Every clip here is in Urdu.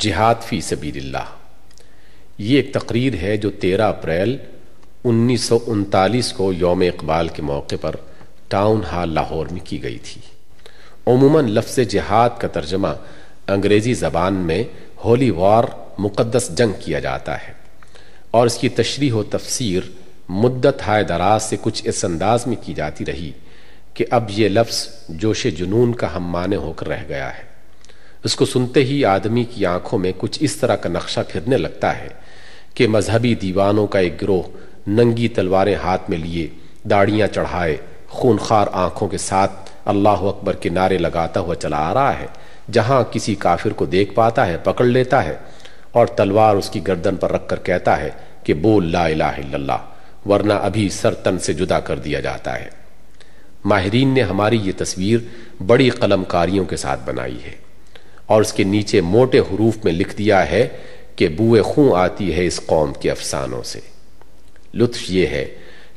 جہاد فی سبیل اللہ۔ یہ ایک تقریر ہے جو تیرہ اپریل انیس سو انتالیس کو یوم اقبال کے موقع پر ٹاؤن ہال لاہور میں کی گئی تھی۔ عموماً لفظ جہاد کا ترجمہ انگریزی زبان میں ہولی وار مقدس جنگ کیا جاتا ہے اور اس کی تشریح و تفسیر مدت ہائے دراز سے کچھ اس انداز میں کی جاتی رہی کہ اب یہ لفظ جوش جنون کا ہم معنی ہو کر رہ گیا ہے۔ اس کو سنتے ہی آدمی کی آنکھوں میں کچھ اس طرح کا نقشہ پھرنے لگتا ہے کہ مذہبی دیوانوں کا ایک گروہ ننگی تلواریں ہاتھ میں لیے داڑیاں چڑھائے، خونخوار آنکھوں کے ساتھ اللہ اکبر کے نعرے لگاتا ہوا چلا آ رہا ہے، جہاں کسی کافر کو دیکھ پاتا ہے، پکڑ لیتا ہے اور تلوار اس کی گردن پر رکھ کر کہتا ہے کہ بول لا الہ الا اللہ، ورنہ ابھی سر تن سے جدا کر دیا جاتا ہے۔ ماہرین نے ہماری یہ تصویر بڑی قلم کاریوں کے ساتھ بنائی ہے۔ اور اس کے نیچے موٹے حروف میں لکھ دیا ہے کہ بوئے خوں آتی ہے اس قوم کے افسانوں سے۔ لطف یہ ہے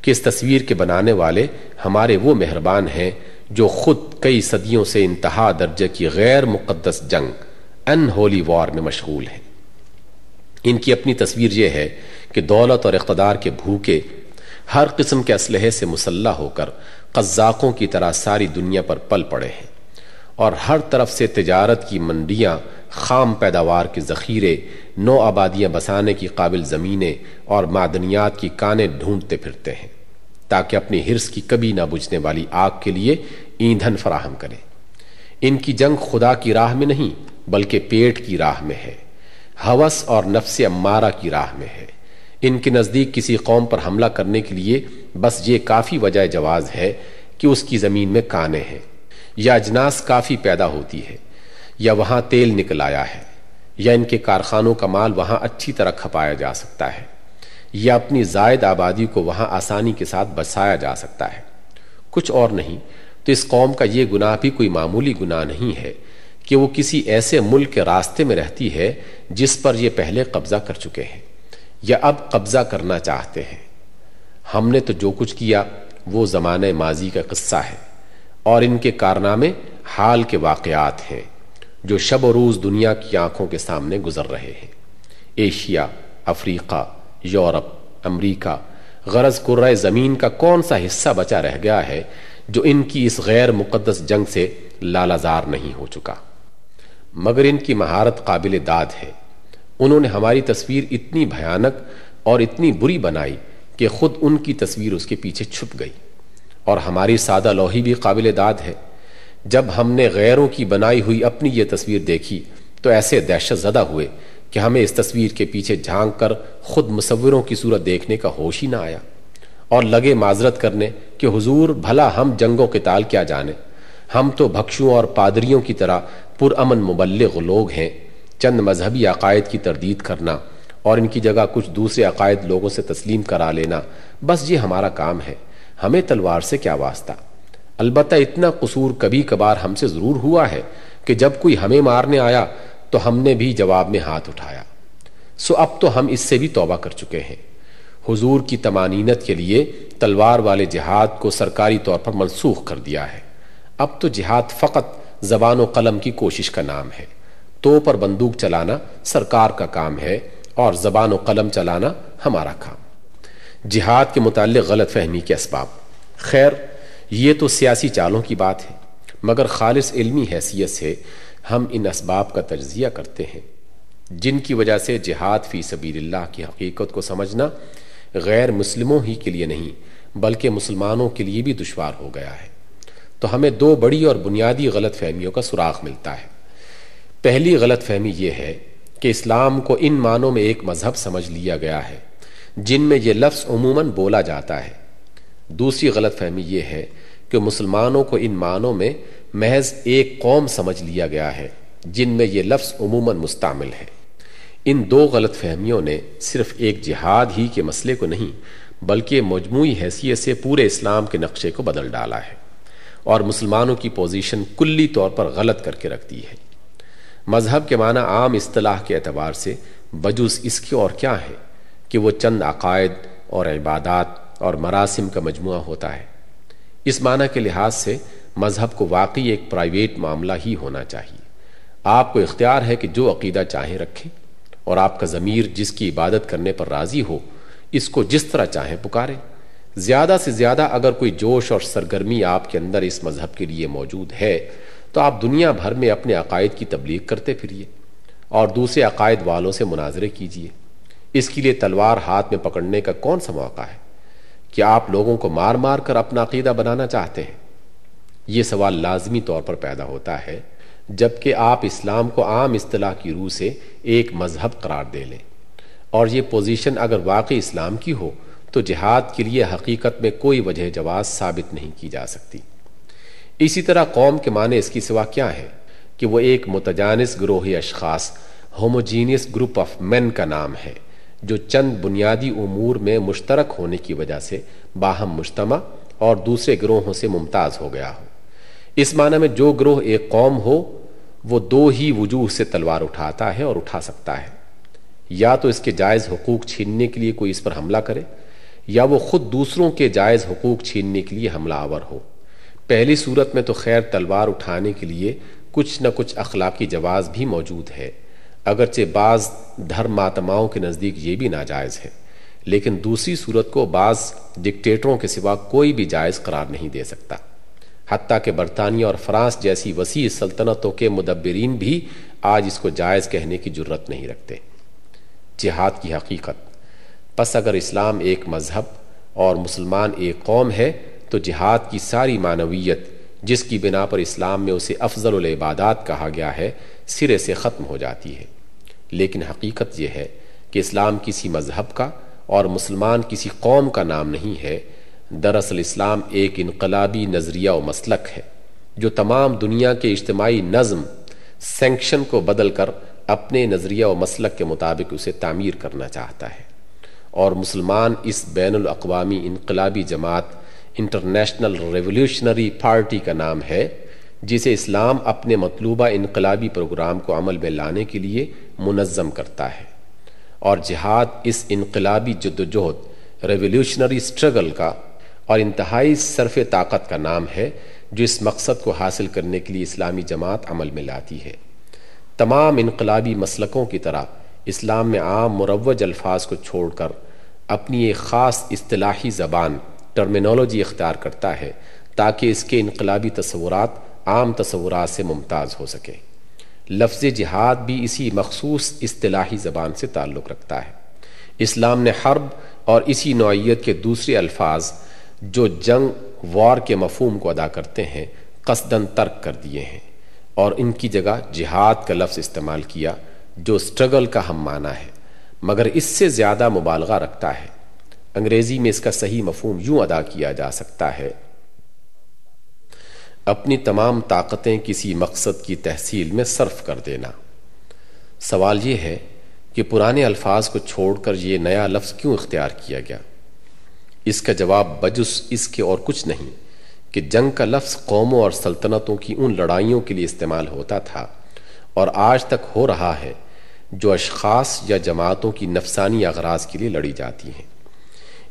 کہ اس تصویر کے بنانے والے ہمارے وہ مہربان ہیں جو خود کئی صدیوں سے انتہا درجے کی غیر مقدس جنگ ان ہولی وار میں مشغول ہیں۔ ان کی اپنی تصویر یہ ہے کہ دولت اور اقتدار کے بھوکے ہر قسم کے اسلحے سے مسلح ہو کر قزاقوں کی طرح ساری دنیا پر پل پڑے ہیں۔ اور ہر طرف سے تجارت کی منڈیاں، خام پیداوار کے ذخیرے، نو آبادیاں بسانے کی قابل زمینیں اور معدنیات کی کانیں ڈھونڈتے پھرتے ہیں، تاکہ اپنی ہرس کی کبھی نہ بجھنے والی آگ کے لیے ایندھن فراہم کریں۔ ان کی جنگ خدا کی راہ میں نہیں، بلکہ پیٹ کی راہ میں ہے۔ ہوس اور نفس امارہ کی راہ میں ہے۔ ان کے نزدیک کسی قوم پر حملہ کرنے کے لیے بس یہ کافی وجہ جواز ہے کہ اس کی زمین میں کانے ہیں۔ یا اجناس کافی پیدا ہوتی ہے، یا وہاں تیل نکل آیا ہے، یا ان کے کارخانوں کا مال وہاں اچھی طرح کھپایا جا سکتا ہے، یا اپنی زائد آبادی کو وہاں آسانی کے ساتھ بسایا جا سکتا ہے۔ کچھ اور نہیں، تو اس قوم کا یہ گناہ بھی کوئی معمولی گناہ نہیں ہے کہ وہ کسی ایسے ملک کے راستے میں رہتی ہے جس پر یہ پہلے قبضہ کر چکے ہیں، یا اب قبضہ کرنا چاہتے ہیں۔ ہم نے تو جو کچھ کیا، وہ زمانہ ماضی کا قصہ ہے۔ اور ان کے کارنامے حال کے واقعات ہیں جو شب و روز دنیا کی آنکھوں کے سامنے گزر رہے ہیں۔ ایشیا، افریقہ، یورپ، امریکہ، غرض کرہ زمین کا کون سا حصہ بچا رہ گیا ہے جو ان کی اس غیر مقدس جنگ سے لالازار نہیں ہو چکا۔ مگر ان کی مہارت قابل داد ہے۔ انہوں نے ہماری تصویر اتنی بھیانک اور اتنی بری بنائی کہ خود ان کی تصویر اس کے پیچھے چھپ گئی۔ اور ہماری سادہ لوہی بھی قابل داد ہے۔ جب ہم نے غیروں کی بنائی ہوئی اپنی یہ تصویر دیکھی، تو ایسے دہشت زدہ ہوئے کہ ہمیں اس تصویر کے پیچھے جھانک کر خود مصوروں کی صورت دیکھنے کا ہوش ہی نہ آیا۔ اور لگے معذرت کرنے کہ حضور بھلا ہم جنگوں کے تال کیا جانے۔ ہم تو بھکشوں اور پادریوں کی طرح پرامن مبلغ لوگ ہیں۔ چند مذہبی عقائد کی تردید کرنا اور ان کی جگہ کچھ دوسرے عقائد لوگوں سے تسلیم کرا لینا بس یہ ہمارا کام ہے۔ ہمیں تلوار سے کیا واسطہ؟ البتہ اتنا قصور کبھی کبھار ہم سے ضرور ہوا ہے کہ جب کوئی ہمیں مارنے آیا تو ہم نے بھی جواب میں ہاتھ اٹھایا۔ سو اب تو ہم اس سے بھی توبہ کر چکے ہیں۔ حضور کی تمانینت کے لیے تلوار والے جہاد کو سرکاری طور پر منسوخ کر دیا ہے۔ اب تو جہاد فقط زبان و قلم کی کوشش کا نام ہے۔ تو پر بندوق چلانا سرکار کا کام ہے اور زبان و قلم چلانا ہمارا کام۔ جہاد کے متعلق غلط فہمی کے اسباب۔ خیر، یہ تو سیاسی چالوں کی بات ہے، مگر خالص علمی حیثیت سے ہم ان اسباب کا تجزیہ کرتے ہیں، جن کی وجہ سے جہاد فی سبیل اللہ کی حقیقت کو سمجھنا غیر مسلموں ہی کے لیے نہیں، بلکہ مسلمانوں کے لیے بھی دشوار ہو گیا ہے۔ تو ہمیں دو بڑی اور بنیادی غلط فہمیوں کا سراغ ملتا ہے۔ پہلی غلط فہمی یہ ہے کہ اسلام کو ان معنوں میں ایک مذہب سمجھ لیا گیا ہے۔ جن میں یہ لفظ عموماً بولا جاتا ہے۔ دوسری غلط فہمی یہ ہے کہ مسلمانوں کو ان معنوں میں محض ایک قوم سمجھ لیا گیا ہے، جن میں یہ لفظ عموماً مستعمل ہے۔ ان دو غلط فہمیوں نے صرف ایک جہاد ہی کے مسئلے کو نہیں، بلکہ مجموعی حیثیت سے پورے اسلام کے نقشے کو بدل ڈالا ہے اور مسلمانوں کی پوزیشن کلی طور پر غلط کر کے رکھ دی ہے۔ مذہب کے معنی عام اصطلاح کے اعتبار سے بجوز اس کے اور کیا ہے؟ کہ وہ چند عقائد اور عبادات اور مراسم کا مجموعہ ہوتا ہے۔ اس معنی کے لحاظ سے مذہب کو واقعی ایک پرائیویٹ معاملہ ہی ہونا چاہیے۔ آپ کو اختیار ہے کہ جو عقیدہ چاہیں رکھیں اور آپ کا ضمیر جس کی عبادت کرنے پر راضی ہو، اس کو جس طرح چاہیں پکارے زیادہ سے زیادہ اگر کوئی جوش اور سرگرمی آپ کے اندر اس مذہب کے لیے موجود ہے، تو آپ دنیا بھر میں اپنے عقائد کی تبلیغ کرتے پھریے اور دوسرے عقائد والوں سے مناظرے کیجیے۔ اس کے لیے تلوار ہاتھ میں پکڑنے کا کون سا موقع ہے؟ کہ آپ لوگوں کو مار مار کر اپنا عقیدہ بنانا چاہتے ہیں؟ یہ سوال لازمی طور پر پیدا ہوتا ہے، جبکہ آپ اسلام کو عام اصطلاح کی روح سے ایک مذہب قرار دے لیں۔ اور یہ پوزیشن اگر واقعی اسلام کی ہو، تو جہاد کے لیے حقیقت میں کوئی وجہ جواز ثابت نہیں کی جا سکتی۔ اسی طرح قوم کے معنی اس کی سوا کیا ہے کہ وہ ایک متجانس گروہ اشخاص ہوموجینس گروپ آف مین کا نام ہے۔ جو چند بنیادی امور میں مشترک ہونے کی وجہ سے باہم مجتمع اور دوسرے گروہوں سے ممتاز ہو گیا ہو۔ اس معنی میں جو گروہ ایک قوم ہو، وہ دو ہی وجوہ سے تلوار اٹھاتا ہے اور اٹھا سکتا ہے۔ یا تو اس کے جائز حقوق چھیننے کے لیے کوئی اس پر حملہ کرے، یا وہ خود دوسروں کے جائز حقوق چھیننے کے لیے حملہ آور ہو۔ پہلی صورت میں تو خیر تلوار اٹھانے کے لیے کچھ نہ کچھ اخلاقی جواز بھی موجود ہے۔ اگرچہ بعض دھرم ماتماؤں کے نزدیک یہ بھی ناجائز ہے، لیکن دوسری صورت کو بعض ڈکٹیٹروں کے سوا کوئی بھی جائز قرار نہیں دے سکتا۔ حتیٰ کہ برطانیہ اور فرانس جیسی وسیع سلطنتوں کے مدبرین بھی آج اس کو جائز کہنے کی جرت نہیں رکھتے۔ جہاد کی حقیقت۔ پس اگر اسلام ایک مذہب اور مسلمان ایک قوم ہے، تو جہاد کی ساری معنویت، جس کی بنا پر اسلام میں اسے افضل العبادات کہا گیا ہے، سرے سے ختم ہو جاتی ہے۔ لیکن حقیقت یہ ہے کہ اسلام کسی مذہب کا اور مسلمان کسی قوم کا نام نہیں ہے۔ دراصل اسلام ایک انقلابی نظریہ و مسلک ہے جو تمام دنیا کے اجتماعی نظم سینکشن کو بدل کر اپنے نظریہ و مسلک کے مطابق اسے تعمیر کرنا چاہتا ہے۔ اور مسلمان اس بین الاقوامی انقلابی جماعت انٹرنیشنل ریولیوشنری پارٹی کا نام ہے۔ جسے اسلام اپنے مطلوبہ انقلابی پروگرام کو عمل میں لانے کے لیے منظم کرتا ہے۔ اور جہاد اس انقلابی جد جہد ریولیوشنری سٹرگل کا اور انتہائی صرف طاقت کا نام ہے، جو اس مقصد کو حاصل کرنے کے لیے اسلامی جماعت عمل میں لاتی ہے۔ تمام انقلابی مسلکوں کی طرح اسلام میں عام مروج الفاظ کو چھوڑ کر اپنی ایک خاص اصطلاحی زبان ٹرمینولوجی اختیار کرتا ہے، تاکہ اس کے انقلابی تصورات عام تصورات سے ممتاز ہو سکے۔ لفظ جہاد بھی اسی مخصوص اصطلاحی زبان سے تعلق رکھتا ہے۔ اسلام نے حرب اور اسی نوعیت کے دوسرے الفاظ جو جنگ، وار کے مفہوم کو ادا کرتے ہیں قصدن ترک کر دیے ہیں۔ اور ان کی جگہ جہاد کا لفظ استعمال کیا، جو سٹرگل کا ہم معنی ہے، مگر اس سے زیادہ مبالغہ رکھتا ہے۔ انگریزی میں اس کا صحیح مفہوم یوں ادا کیا جا سکتا ہے۔ اپنی تمام طاقتیں کسی مقصد کی تحصیل میں صرف کر دینا۔ سوال یہ ہے کہ پرانے الفاظ کو چھوڑ کر یہ نیا لفظ کیوں اختیار کیا گیا؟ اس کا جواب بجس اس کے اور کچھ نہیں کہ جنگ کا لفظ قوموں اور سلطنتوں کی ان لڑائیوں کے لیے استعمال ہوتا تھا اور آج تک ہو رہا ہے جو اشخاص یا جماعتوں کی نفسانی اغراض کے لیے لڑی جاتی ہیں۔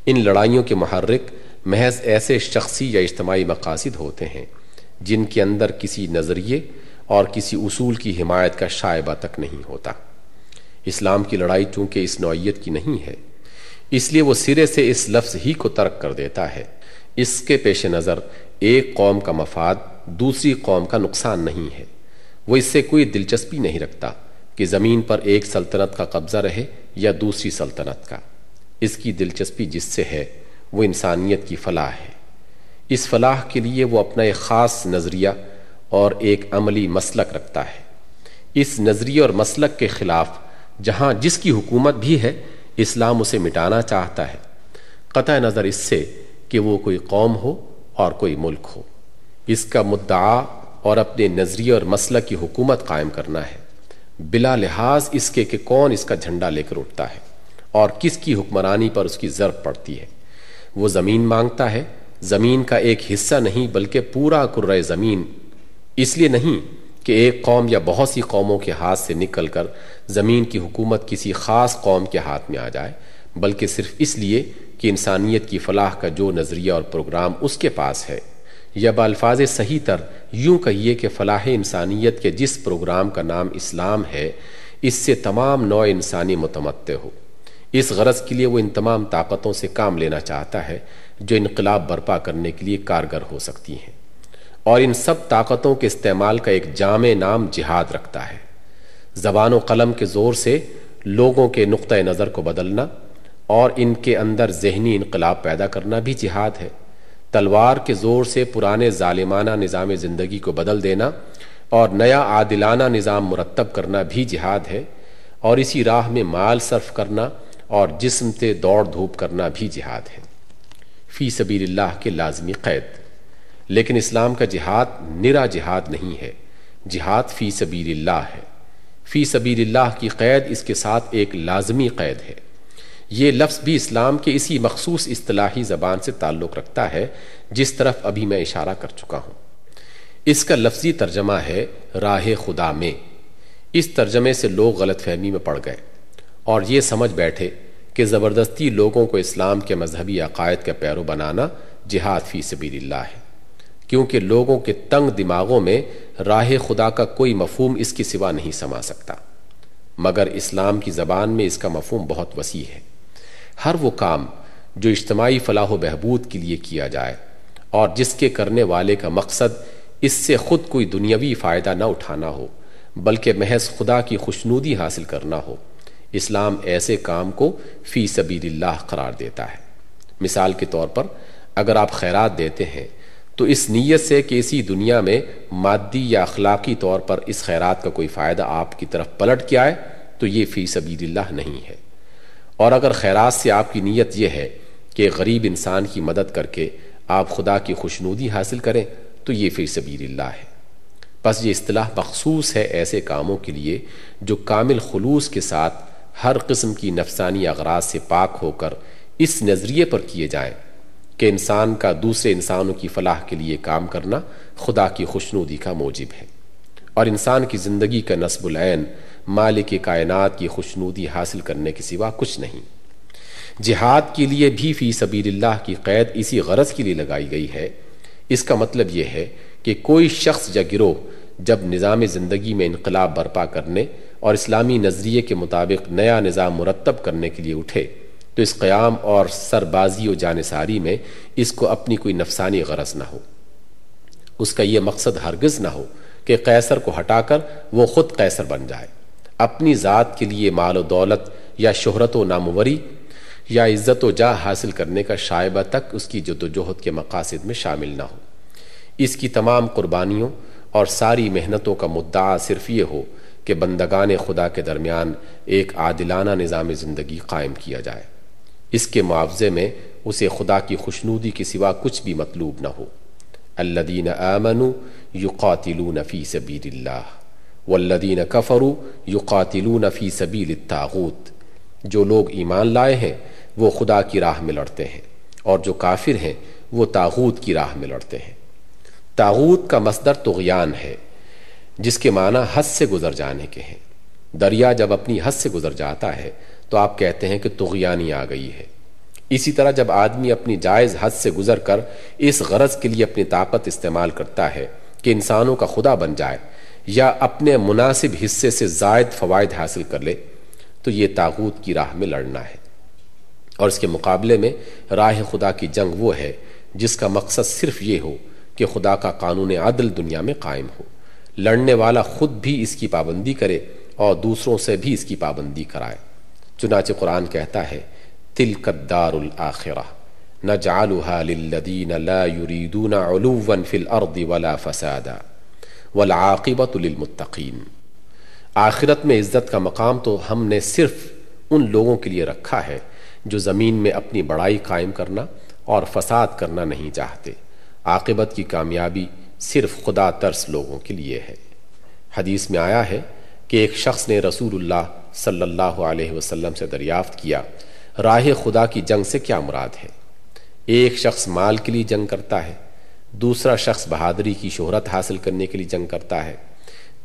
ان لڑائیوں کے محرک محض ایسے شخصی یا اجتماعی مقاصد ہوتے ہیں جن کے اندر کسی نظریے اور کسی اصول کی حمایت کا شائبہ تک نہیں ہوتا۔ اسلام کی لڑائی چونکہ اس نوعیت کی نہیں ہے، اس لیے وہ سرے سے اس لفظ ہی کو ترک کر دیتا ہے۔ اس کے پیش نظر ایک قوم کا مفاد دوسری قوم کا نقصان نہیں ہے۔ وہ اس سے کوئی دلچسپی نہیں رکھتا کہ زمین پر ایک سلطنت کا قبضہ رہے یا دوسری سلطنت کا۔ اس کی دلچسپی جس سے ہے، وہ انسانیت کی فلاح ہے۔ اس فلاح کے لیے وہ اپنا ایک خاص نظریہ اور ایک عملی مسلک رکھتا ہے۔ اس نظریے اور مسلک کے خلاف جہاں جس کی حکومت بھی ہے، اسلام اسے مٹانا چاہتا ہے۔ قطع نظر اس سے کہ وہ کوئی قوم ہو اور کوئی ملک ہو۔ اس کا مدعا اور اپنے نظریے اور مسلک کی حکومت قائم کرنا ہے۔ بلا لحاظ اس کے کہ کون اس کا جھنڈا لے کر اٹھتا ہے اور کس کی حکمرانی پر اس کی ضرب پڑتی ہے۔ وہ زمین مانگتا ہے زمین کا ایک حصہ نہیں بلکہ پورا کرۂ زمین۔ اس لیے نہیں کہ ایک قوم یا بہت سی قوموں کے ہاتھ سے نکل کر زمین کی حکومت کسی خاص قوم کے ہاتھ میں آ جائے، بلکہ صرف اس لیے کہ انسانیت کی فلاح کا جو نظریہ اور پروگرام اس کے پاس ہے۔ یا بالفاظ صحیح تر یوں کہیے کہ فلاح انسانیت کے جس پروگرام کا نام اسلام ہے، اس سے تمام نو انسانی متمتع ہو۔ اس غرض کے لیے وہ ان تمام طاقتوں سے کام لینا چاہتا ہے جو انقلاب برپا کرنے کے لیے کارگر ہو سکتی ہیں۔ اور ان سب طاقتوں کے استعمال کا ایک جامع نام جہاد رکھتا ہے۔ زبان و قلم کے زور سے لوگوں کے نقطۂ نظر کو بدلنا اور ان کے اندر ذہنی انقلاب پیدا کرنا بھی جہاد ہے۔ تلوار کے زور سے پرانے ظالمانہ نظام زندگی کو بدل دینا اور نیا عادلانہ نظام مرتب کرنا بھی جہاد ہے۔ اور اسی راہ میں مال صرف کرنا اور جسم سے دوڑ دھوپ کرنا بھی جہاد ہے۔ فی سبیل اللہ کے لازمی قید۔ لیکن اسلام کا جہاد نرا جہاد نہیں ہے۔ جہاد فی سبیل اللہ ہے۔ فی سبیل اللہ کی قید اس کے ساتھ ایک لازمی قید ہے۔ یہ لفظ بھی اسلام کے اسی مخصوص اصطلاحی زبان سے تعلق رکھتا ہے جس طرف ابھی میں اشارہ کر چکا ہوں۔ اس کا لفظی ترجمہ ہے راہ خدا میں۔ اس ترجمے سے لوگ غلط فہمی میں پڑ گئے۔ اور یہ سمجھ بیٹھے کہ زبردستی لوگوں کو اسلام کے مذہبی عقائد کا پیرو بنانا جہاد فی سبیل اللہ ہے۔ کیونکہ لوگوں کے تنگ دماغوں میں راہ خدا کا کوئی مفہوم اس کی سوا نہیں سما سکتا۔ مگر اسلام کی زبان میں اس کا مفہوم بہت وسیع ہے۔ ہر وہ کام جو اجتماعی فلاح و بہبود کے لیے کیا جائے اور جس کے کرنے والے کا مقصد اس سے خود کوئی دنیاوی فائدہ نہ اٹھانا ہو، بلکہ محض خدا کی خوشنودی حاصل کرنا ہو۔ اسلام ایسے کام کو فی سبیل اللہ قرار دیتا ہے۔ مثال کے طور پر، اگر آپ خیرات دیتے ہیں، تو اس نیت سے کہ اسی دنیا میں مادی یا اخلاقی طور پر اس خیرات کا کوئی فائدہ آپ کی طرف پلٹ کے آئے، تو یہ فی سبیل اللہ نہیں ہے۔ اور اگر خیرات سے آپ کی نیت یہ ہے کہ غریب انسان کی مدد کر کے آپ خدا کی خوشنودی حاصل کریں، تو یہ فی سبیل اللہ ہے۔ بس یہ اصطلاح مخصوص ہے ایسے کاموں کے لیے جو کامل خلوص کے ساتھ ہر قسم کی نفسانی اغراض سے پاک ہو کر اس نظریے پر کیے جائیں کہ انسان کا دوسرے انسانوں کی فلاح کے لیے کام کرنا خدا کی خوشنودی کا موجب ہے اور انسان کی زندگی کا نصب العین مالک کائنات کی خوشنودی حاصل کرنے کے سوا کچھ نہیں۔ جہاد کے لیے بھی فی سبیل اللہ کی قید اسی غرض کے لیے لگائی گئی ہے۔ اس کا مطلب یہ ہے کہ کوئی شخص یا گروہ جب نظام زندگی میں انقلاب برپا کرنے اور اسلامی نظریے کے مطابق نیا نظام مرتب کرنے کے لیے اٹھے۔ تو اس قیام اور سربازی و جانساری میں اس کو اپنی کوئی نفسانی غرض نہ ہو۔ اس کا یہ مقصد ہرگز نہ ہو کہ قیصر کو ہٹا کر وہ خود قیصر بن جائے۔ اپنی ذات کے لیے مال و دولت یا شہرت و ناموری یا عزت و جاہ حاصل کرنے کا شائبہ تک اس کی جد و جہد کے مقاصد میں شامل نہ ہو۔ اس کی تمام قربانیوں اور ساری محنتوں کا مدعا صرف یہ ہو کہ بندگان خدا کے درمیان ایک عادلانہ نظام زندگی قائم کیا جائے۔ اس کے معاوضے میں اسے خدا کی خوشنودی کے سوا کچھ بھی مطلوب نہ ہو۔ الدین آمنوا یقاتلون فی سبیل اللہ والذین کفروا یقاتلون فی سبیل الطاغوت۔ جو لوگ ایمان لائے ہیں، وہ خدا کی راہ میں لڑتے ہیں، اور جو کافر ہیں، وہ تاغوت کی راہ میں لڑتے ہیں۔ تاغوت کا مصدر تغیان ہے۔ جس کے معنی حد سے گزر جانے کے ہیں۔ دریا جب اپنی حد سے گزر جاتا ہے تو آپ کہتے ہیں کہ تغیانی آ گئی ہے۔ اسی طرح جب آدمی اپنی جائز حد سے گزر کر اس غرض کے لیے اپنی طاقت استعمال کرتا ہے کہ انسانوں کا خدا بن جائے یا اپنے مناسب حصے سے زائد فوائد حاصل کر لے، تو یہ تاغوت کی راہ میں لڑنا ہے۔ اور اس کے مقابلے میں راہ خدا کی جنگ وہ ہے جس کا مقصد صرف یہ ہو کہ خدا کا قانون عدل دنیا میں قائم ہو۔ لڑنے والا خود بھی اس کی پابندی کرے اور دوسروں سے بھی اس کی پابندی کرائے۔ چنانچہ قرآن کہتا ہے تل قدار الآخرہ، نجعلها للذین لا يريدون علوا في الارض ولا فسادا والعاقبت للمتقین۔ آخرت میں عزت کا مقام تو ہم نے صرف ان لوگوں کے لیے رکھا ہے جو زمین میں اپنی بڑائی قائم کرنا اور فساد کرنا نہیں چاہتے۔ عاقبت کی کامیابی صرف خدا ترس لوگوں کے لیے ہے۔ حدیث میں آیا ہے کہ ایک شخص نے رسول اللہ صلی اللہ علیہ وسلم سے دریافت کیا، راہ خدا کی جنگ سے کیا مراد ہے؟ ایک شخص مال کے لیے جنگ کرتا ہے، دوسرا شخص بہادری کی شہرت حاصل کرنے کے لیے جنگ کرتا ہے۔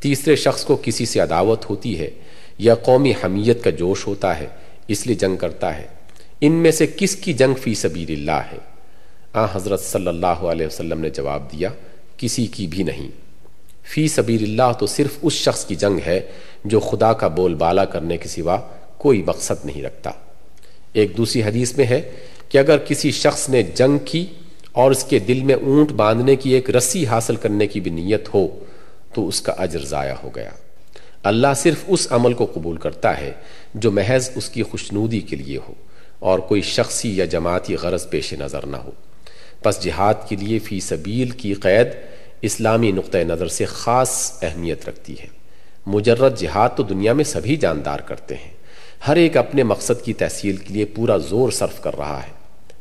تیسرے شخص کو کسی سے عداوت ہوتی ہے یا قومی حمیت کا جوش ہوتا ہے، اس لیے جنگ کرتا ہے۔ ان میں سے کس کی جنگ فی سبیل اللہ ہے؟ آ حضرت صلی اللہ علیہ وسلم نے جواب دیا کسی کی بھی نہیں۔ فی سبیل اللہ تو صرف اس شخص کی جنگ ہے جو خدا کا بول بالا کرنے کے سوا کوئی مقصد نہیں رکھتا۔ ایک دوسری حدیث میں ہے کہ اگر کسی شخص نے جنگ کی اور اس کے دل میں اونٹ باندھنے کی ایک رسی حاصل کرنے کی بھی نیت ہو تو اس کا اجر ضائع ہو گیا۔ اللہ صرف اس عمل کو قبول کرتا ہے جو محض اس کی خوشنودی کے لیے ہو اور کوئی شخصی یا جماعتی غرض پیش نظر نہ ہو۔ پس جہاد کے لیے فی سبیل کی قید اسلامی نقطۂ نظر سے خاص اہمیت رکھتی ہے۔ مجرد جہاد تو دنیا میں سبھی جاندار کرتے ہیں۔ ہر ایک اپنے مقصد کی تحصیل کے لیے پورا زور صرف کر رہا ہے۔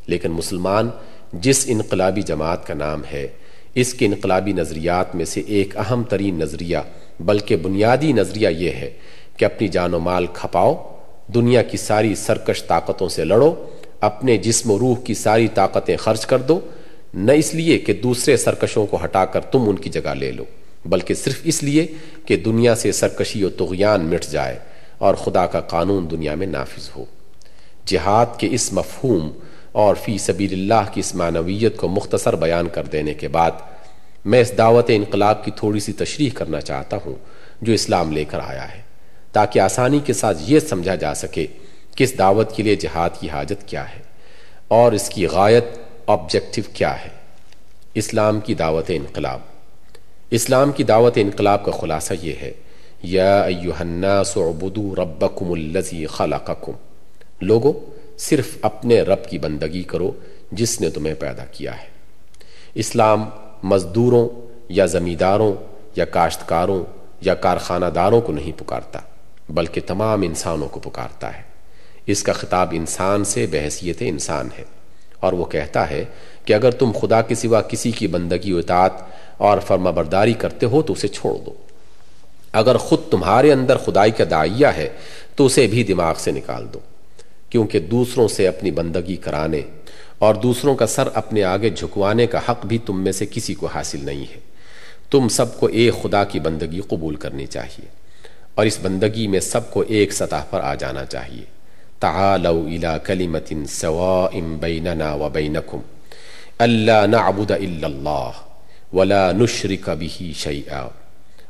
لیکن مسلمان جس انقلابی جماعت کا نام ہے، اس کے انقلابی نظریات میں سے ایک اہم ترین نظریہ، بلکہ بنیادی نظریہ یہ ہے کہ اپنی جان و مال کھپاؤ، دنیا کی ساری سرکش طاقتوں سے لڑو، اپنے جسم و روح کی ساری طاقتیں خرچ کر دو نہ اس لیے کہ دوسرے سرکشوں کو ہٹا کر تم ان کی جگہ لے لو، بلکہ صرف اس لیے کہ دنیا سے سرکشی و تغیان مٹ جائے اور خدا کا قانون دنیا میں نافذ ہو۔ جہاد کے اس مفہوم اور فی سبیل اللہ کی اس معنویت کو مختصر بیان کر دینے کے بعد میں اس دعوت انقلاب کی تھوڑی سی تشریح کرنا چاہتا ہوں جو اسلام لے کر آیا ہے، تاکہ آسانی کے ساتھ یہ سمجھا جا سکے کہ اس دعوت کے لیے جہاد کی حاجت کیا ہے اور اس کی غایت آبجیکٹو کیا ہے؟ اسلام کی دعوت انقلاب۔ اسلام کی دعوت انقلاب کا خلاصہ یہ ہے، یا ایوہ الناس عبدو ربکم اللذی خلقکم۔ لوگو، صرف اپنے رب کی بندگی کرو جس نے تمہیں پیدا کیا ہے۔ اسلام مزدوروں یا زمینداروں یا کاشتکاروں یا کارخانہ داروں کو نہیں پکارتا، بلکہ تمام انسانوں کو پکارتا ہے۔ اس کا خطاب انسان سے بحثیت انسان ہے۔ اور وہ کہتا ہے کہ اگر تم خدا کے سوا کسی کی بندگی و اطاعت اور فرما برداری کرتے ہو تو اسے چھوڑ دو۔ اگر خود تمہارے اندر خدائی کا دائیہ ہے تو اسے بھی دماغ سے نکال دو، کیونکہ دوسروں سے اپنی بندگی کرانے اور دوسروں کا سر اپنے آگے جھکوانے کا حق بھی تم میں سے کسی کو حاصل نہیں ہے۔ تم سب کو ایک خدا کی بندگی قبول کرنی چاہیے اور اس بندگی میں سب کو ایک سطح پر آ جانا چاہیے۔ تعالوا الى كلمة سواء بيننا وبينكم. ألا نعبد إلا الله ولا نشرك به شيئا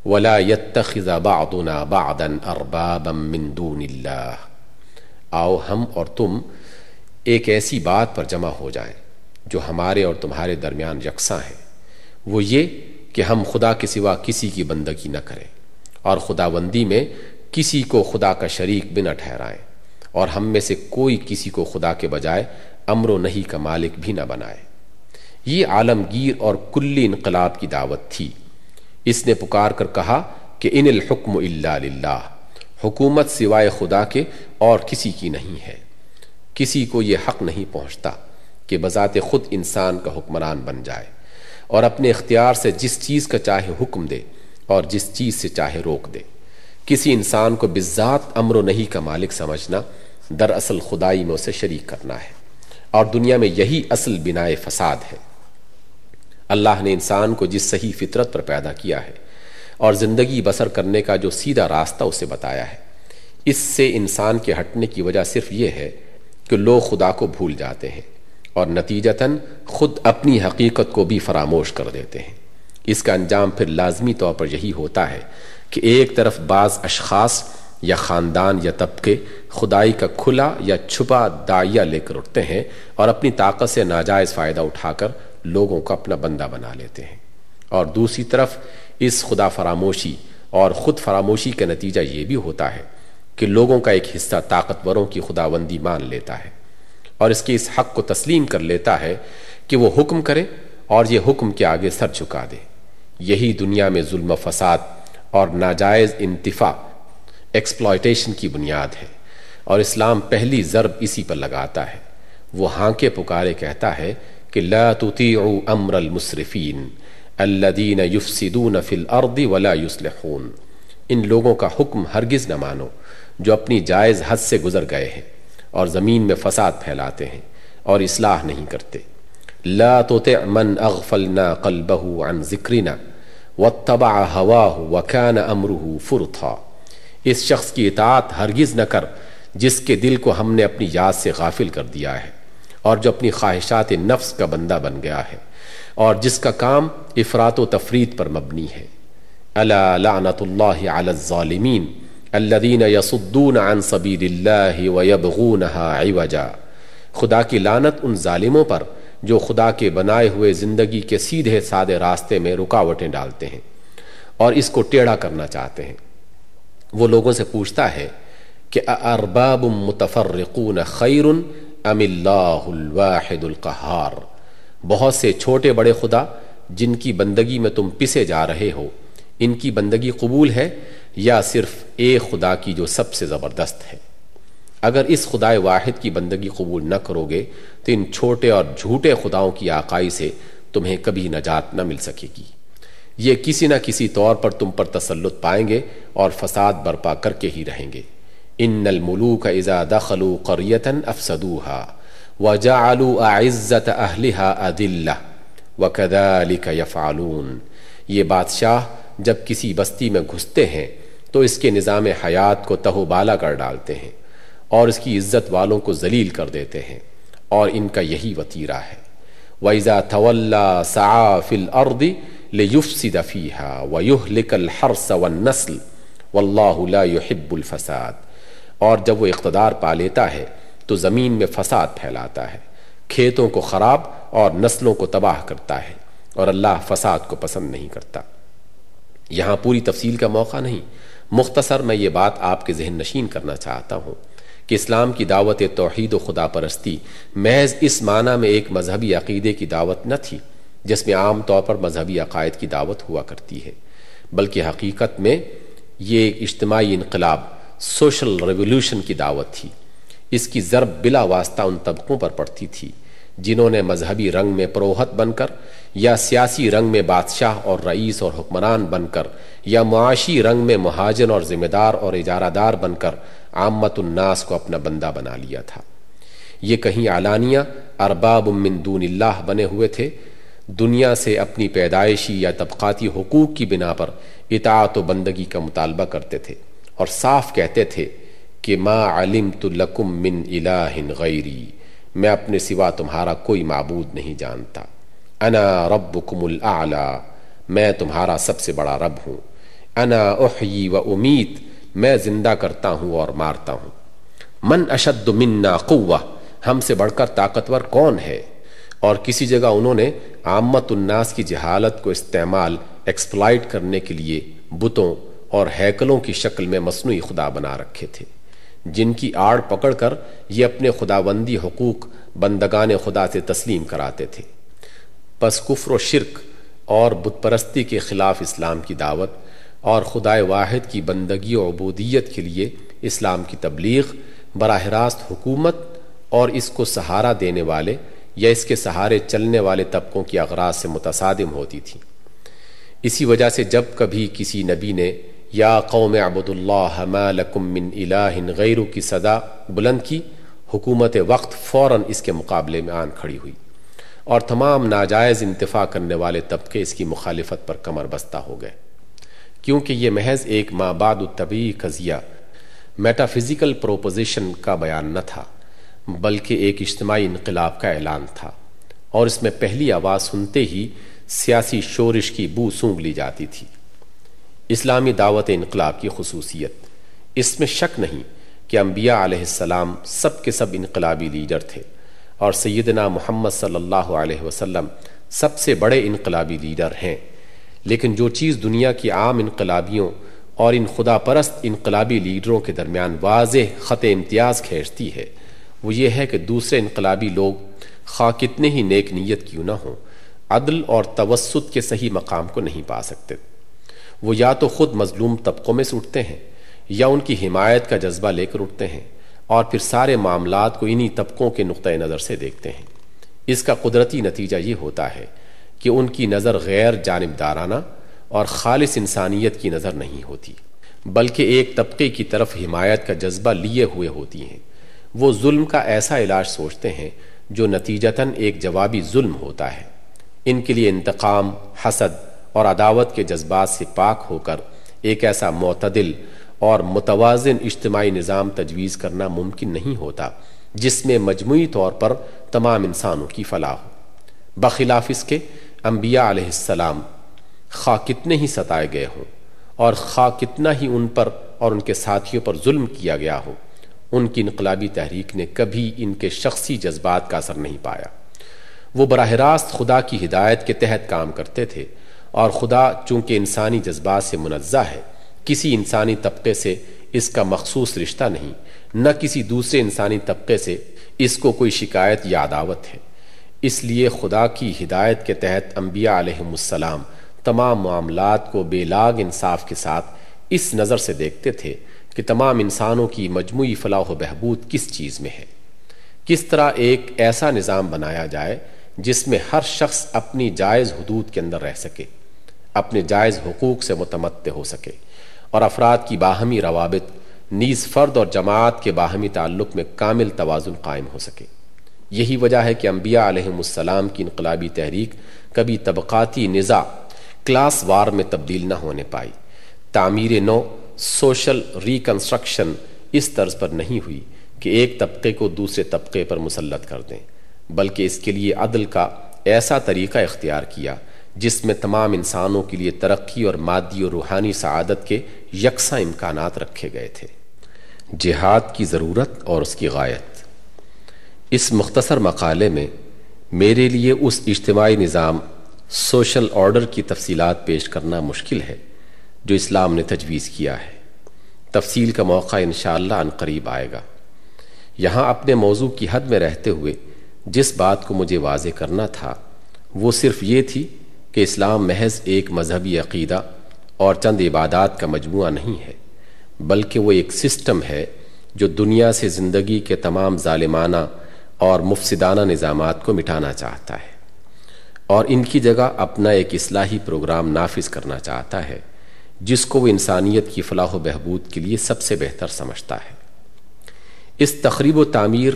ولا يتخذ بعضنا بعضا أربابا من دون الله. آؤ ہم اور تم ایک ایسی بات پر جمع ہو جائیں جو ہمارے اور تمہارے درمیان یکساں ہے وہ یہ کہ ہم خدا کے سوا کسی کی بندگی نہ کریں اور خدا بندی میں کسی کو خدا کا شریک بنا ٹھہرائیں۔ اور ہم میں سے کوئی کسی کو خدا کے بجائے امر و نہیں کا مالک بھی نہ بنائے۔ یہ عالمگیر اور کلی انقلاب کی دعوت تھی۔ اس نے پکار کر کہا کہ ان الحکم اللہ للہ، حکومت سوائے خدا کے اور کسی کی نہیں ہے۔ کسی کو یہ حق نہیں پہنچتا کہ بذات خود انسان کا حکمران بن جائے اور اپنے اختیار سے جس چیز کا چاہے حکم دے اور جس چیز سے چاہے روک دے۔ کسی انسان کو بذات امر و نہیں کا مالک سمجھنا دراصل خدائی میں اسے شریک کرنا ہے۔ اور دنیا میں یہی اصل بنا فساد ہے۔ اللہ نے انسان کو جس صحیح فطرت پر پیدا کیا ہے اور زندگی بسر کرنے کا جو سیدھا راستہ اسے بتایا ہے، اس سے انسان کے ہٹنے کی وجہ صرف یہ ہے کہ لوگ خدا کو بھول جاتے ہیں اور نتیجتاً خود اپنی حقیقت کو بھی فراموش کر دیتے ہیں۔ اس کا انجام پھر لازمی طور پر یہی ہوتا ہے کہ ایک طرف بعض اشخاص یا خاندان یا طبقے خدائی کا کھلا یا چھپا دائیا لے کر اٹھتے ہیں اور اپنی طاقت سے ناجائز فائدہ اٹھا کر لوگوں کو اپنا بندہ بنا لیتے ہیں۔ اور دوسری طرف اس خدا فراموشی اور خود فراموشی کا نتیجہ یہ بھی ہوتا ہے کہ لوگوں کا ایک حصہ طاقتوروں کی خداوندی مان لیتا ہے اور اس کے اس حق کو تسلیم کر لیتا ہے کہ وہ حکم کرے اور یہ حکم کے آگے سر چکا دے۔ یہی دنیا میں ظلم و فساد اور ناجائز انتفاع ایکسپلائٹیشن کی بنیاد ہے۔ اور اسلام پہلی ضرب اسی پر لگاتا ہے۔ وہ ہانکے پکارے کہتا ہے کہ لا تطیعوا امر المصرفین الذین یفسدون فی الارض ولا یصلحون۔ ان لوگوں کا حکم ہرگز نہ مانو جو اپنی جائز حد سے گزر گئے ہیں اور زمین میں فساد پھیلاتے ہیں اور اصلاح نہیں کرتے۔ لا تطع من اغفلنا قلبه عن ذکرنا۔ واتبع هواه وكان امره فرطا۔ اس شخص کی اطاعت ہرگز نہ کر جس کے دل کو ہم نے اپنی یاد سے غافل کر دیا ہے اور جو اپنی خواہشات نفس کا بندہ بن گیا ہے اور جس کا کام افراد و تفرید پر مبنی ہے۔ اللہ لعنت اللہ علی الظالمین الذین یصدون عن سبیل اللہ ویبغونها عوجا۔ خدا کی لعنت ان ظالموں پر جو خدا کے بنائے ہوئے زندگی کے سیدھے سادے راستے میں رکاوٹیں ڈالتے ہیں اور اس کو ٹیڑھا کرنا چاہتے ہیں۔ وہ لوگوں سے پوچھتا ہے کہ ارباب متفرقون خیر ام اللہ الواحد القہار بہت سے چھوٹے بڑے خدا جن کی بندگی میں تم پسے جا رہے ہو، ان کی بندگی قبول ہے یا صرف ایک خدا کی جو سب سے زبردست ہے؟ اگر اس خدا واحد کی بندگی قبول نہ کرو گے، تو ان چھوٹے اور جھوٹے خداؤں کی آقائی سے تمہیں کبھی نجات نہ مل سکے گی۔ یہ کسی نہ کسی طور پر تم پر تسلط پائیں گے اور فساد برپا کر کے ہی رہیں گے۔ ان الملوک اذا دخلوا قرية افسدوها وجعلوا اعزت اهلها اذلہ وكذلك يفعلون یہ بادشاہ جب کسی بستی میں گھستے ہیں، تو اس کے نظام حیات کو تہو بالا کر ڈالتے ہیں۔ اور اس کی عزت والوں کو ذلیل کر دیتے ہیں اور ان کا یہی وطیرہ ہے۔ وَإِذَا تَوَلَّا سَعَا فِي الْأَرْضِ لِيُفْسِدَ فِيهَا وَيُهْلِكَ الْحَرْسَ وَالنَّسْلِ وَاللَّهُ لَا يُحِبُّ الْفَسَادِ۔ اور جب وہ اقتدار پا لیتا ہے تو زمین میں فساد پھیلاتا ہے۔ کھیتوں کو خراب اور نسلوں کو تباہ کرتا ہے اور اللہ فساد کو پسند نہیں کرتا۔ یہاں پوری تفصیل کا موقع نہیں۔ مختصر میں یہ بات آپ کے ذہن نشین کرنا چاہتا ہوں۔ کہ اسلام کی دعوت توحید و خدا پرستی محض اس معنی میں ایک مذہبی عقیدے کی دعوت نہ تھی جس میں عام طور پر مذہبی عقائد کی دعوت ہوا کرتی ہے، بلکہ حقیقت میں یہ ایک اجتماعی انقلاب سوشل ریولیوشن کی دعوت تھی۔ اس کی ضرب بلا واسطہ ان طبقوں پر پڑتی تھی، جنہوں نے مذہبی رنگ میں پروہت بن کر یا سیاسی رنگ میں بادشاہ اور رئیس اور حکمران بن کر یا معاشی رنگ میں مہاجن اور ذمہ دار اور اجارہ دار بن کر عامت الناس کو اپنا بندہ بنا لیا تھا۔ یہ کہیں علانیہ ارباب من دون اللہ بنے ہوئے تھے۔ دنیا سے اپنی پیدائشی یا طبقاتی حقوق کی بنا پر اطاعت و بندگی کا مطالبہ کرتے تھے اور صاف کہتے تھے کہ ما علمت لکم من الہ غیری، میں اپنے سوا تمہارا کوئی معبود نہیں جانتا۔ انا ربکم الاعلی میں تمہارا سب سے بڑا رب ہوں۔ انا احیی و امید میں زندہ کرتا ہوں اور مارتا ہوں۔ من اشد منا قوہ، ہم سے بڑھ کر طاقتور کون ہے؟ اور کسی جگہ انہوں نے عامت الناس کی جہالت کو استعمال ایکسپلائٹ کرنے کے لیے بتوں اور ہیکلوں کی شکل میں مصنوعی خدا بنا رکھے تھے۔ جن کی آڑ پکڑ کر یہ اپنے خداوندی حقوق بندگان خدا سے تسلیم کراتے تھے۔ پس کفر و شرک اور بت پرستی کے خلاف اسلام کی دعوت اور خدائے واحد کی بندگی و عبودیت کے لیے اسلام کی تبلیغ، براہ راست حکومت اور اس کو سہارا دینے والے یا اس کے سہارے چلنے والے طبقوں کی اغراض سے متصادم ہوتی تھی۔ اسی وجہ سے جب کبھی کسی نبی نے یا قوم عبد اللہ ما لکم من الہ غیر کی صدا بلند کی، حکومت وقت فوراً اس کے مقابلے میں آن کھڑی ہوئی اور تمام ناجائز انتفاع کرنے والے طبقے اس کی مخالفت پر کمر بستہ ہو گئے۔ کیونکہ یہ محض ایک مابعد الطبی قضیہ میٹافزیکل پروپوزیشن کا بیان نہ تھا، بلکہ ایک اجتماعی انقلاب کا اعلان تھا۔ اور اس میں پہلی آواز سنتے ہی سیاسی شورش کی بو سونگ لی جاتی تھی۔ اسلامی دعوت انقلاب کی خصوصیت۔ اس میں شک نہیں کہ انبیاء علیہ السلام سب کے سب انقلابی لیڈر تھے، اور سیدنا محمد صلی اللہ علیہ وسلم سب سے بڑے انقلابی لیڈر ہیں۔ لیکن جو چیز دنیا کی عام انقلابیوں اور ان خدا پرست انقلابی لیڈروں کے درمیان واضح خط امتیاز کھینچتی ہے، وہ یہ ہے کہ دوسرے انقلابی لوگ خواہ کتنے ہی نیک نیت کیوں نہ ہوں، عدل اور توسط کے صحیح مقام کو نہیں پا سکتے۔ وہ یا تو خود مظلوم طبقوں میں سے اٹھتے ہیں، یا ان کی حمایت کا جذبہ لے کر اٹھتے ہیں اور پھر سارے معاملات کو انہی طبقوں کے نقطۂ نظر سے دیکھتے ہیں۔ اس کا قدرتی نتیجہ یہ ہوتا ہے کہ ان کی نظر غیر جانبدارانہ اور خالص انسانیت کی نظر نہیں ہوتی، بلکہ ایک طبقے کی طرف حمایت کا جذبہ لیے ہوئے ہوتی ہیں۔ وہ ظلم کا ایسا علاج سوچتے ہیں جو نتیجتاً ایک جوابی ظلم ہوتا ہے۔ ان کے لیے انتقام، حسد اور عداوت کے جذبات سے پاک ہو کر ایک ایسا معتدل اور متوازن اجتماعی نظام تجویز کرنا ممکن نہیں ہوتا، جس میں مجموعی طور پر تمام انسانوں کی فلاح ہو۔ بخلاف اس کے انبیاء علیہ السلام، خواہ کتنے ہی ستائے گئے ہوں اور خواہ کتنا ہی ان پر اور ان کے ساتھیوں پر ظلم کیا گیا ہو، ان کی انقلابی تحریک نے کبھی ان کے شخصی جذبات کا اثر نہیں پایا۔ وہ براہ راست خدا کی ہدایت کے تحت کام کرتے تھے اور خدا چونکہ انسانی جذبات سے منزہ ہے، کسی انسانی طبقے سے اس کا مخصوص رشتہ نہیں، نہ کسی دوسرے انسانی طبقے سے اس کو کوئی شکایت یا عداوت ہے۔ اس لیے خدا کی ہدایت کے تحت انبیاء علیہ السلام تمام معاملات کو بے لاگ انصاف کے ساتھ اس نظر سے دیکھتے تھے کہ تمام انسانوں کی مجموعی فلاح و بہبود کس چیز میں ہے۔ کس طرح ایک ایسا نظام بنایا جائے جس میں ہر شخص اپنی جائز حدود کے اندر رہ سکے، اپنے جائز حقوق سے متمد ہو سکے اور افراد کی باہمی روابط، نیز فرد اور جماعت کے باہمی تعلق میں کامل توازن قائم ہو سکے۔ یہی وجہ ہے کہ انبیاء علیہ السلام کی انقلابی تحریک کبھی طبقاتی نظا کلاس وار میں تبدیل نہ ہونے پائی۔ تعمیر نو، سوشل ریکنسٹرکشن اس طرز پر نہیں ہوئی کہ ایک طبقے کو دوسرے طبقے پر مسلط کر دیں، بلکہ اس کے لیے عدل کا ایسا طریقہ اختیار کیا جس میں تمام انسانوں کے لیے ترقی اور مادی اور روحانی سعادت کے یکساں امکانات رکھے گئے تھے۔ جہاد کی ضرورت اور اس کی غایت۔ اس مختصر مقالے میں میرے لیے اس اجتماعی نظام سوشل آرڈر کی تفصیلات پیش کرنا مشکل ہے جو اسلام نے تجویز کیا ہے۔ تفصیل کا موقع انشاءاللہ ان قریب آئے گا۔ یہاں اپنے موضوع کی حد میں رہتے ہوئے جس بات کو مجھے واضح کرنا تھا، وہ صرف یہ تھی کہ اسلام محض ایک مذہبی عقیدہ اور چند عبادات کا مجموعہ نہیں ہے، بلکہ وہ ایک سسٹم ہے جو دنیا سے زندگی کے تمام ظالمانہ اور مفسدانہ نظامات کو مٹانا چاہتا ہے اور ان کی جگہ اپنا ایک اصلاحی پروگرام نافذ کرنا چاہتا ہے، جس کو وہ انسانیت کی فلاح و بہبود کے لیے سب سے بہتر سمجھتا ہے۔ اس تقریب و تعمیر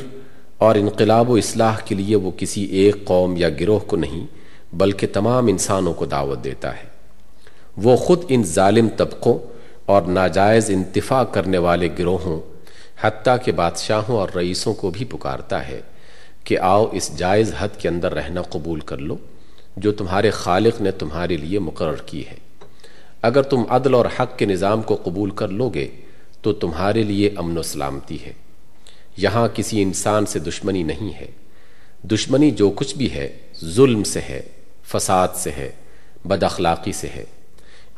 اور انقلاب و اصلاح کے لیے وہ کسی ایک قوم یا گروہ کو نہیں، بلکہ تمام انسانوں کو دعوت دیتا ہے۔ وہ خود ان ظالم طبقوں اور ناجائز انتفاع کرنے والے گروہوں، حتیٰ کہ بادشاہوں اور رئیسوں کو بھی پکارتا ہے۔ کہ آؤ اس جائز حد کے اندر رہنا قبول کر لو، جو تمہارے خالق نے تمہارے لیے مقرر کی ہے۔ اگر تم عدل اور حق کے نظام کو قبول کر لو گے، تو تمہارے لیے امن و سلامتی ہے۔ یہاں کسی انسان سے دشمنی نہیں ہے۔ دشمنی جو کچھ بھی ہے، ظلم سے ہے، فساد سے ہے، بد اخلاقی سے ہے۔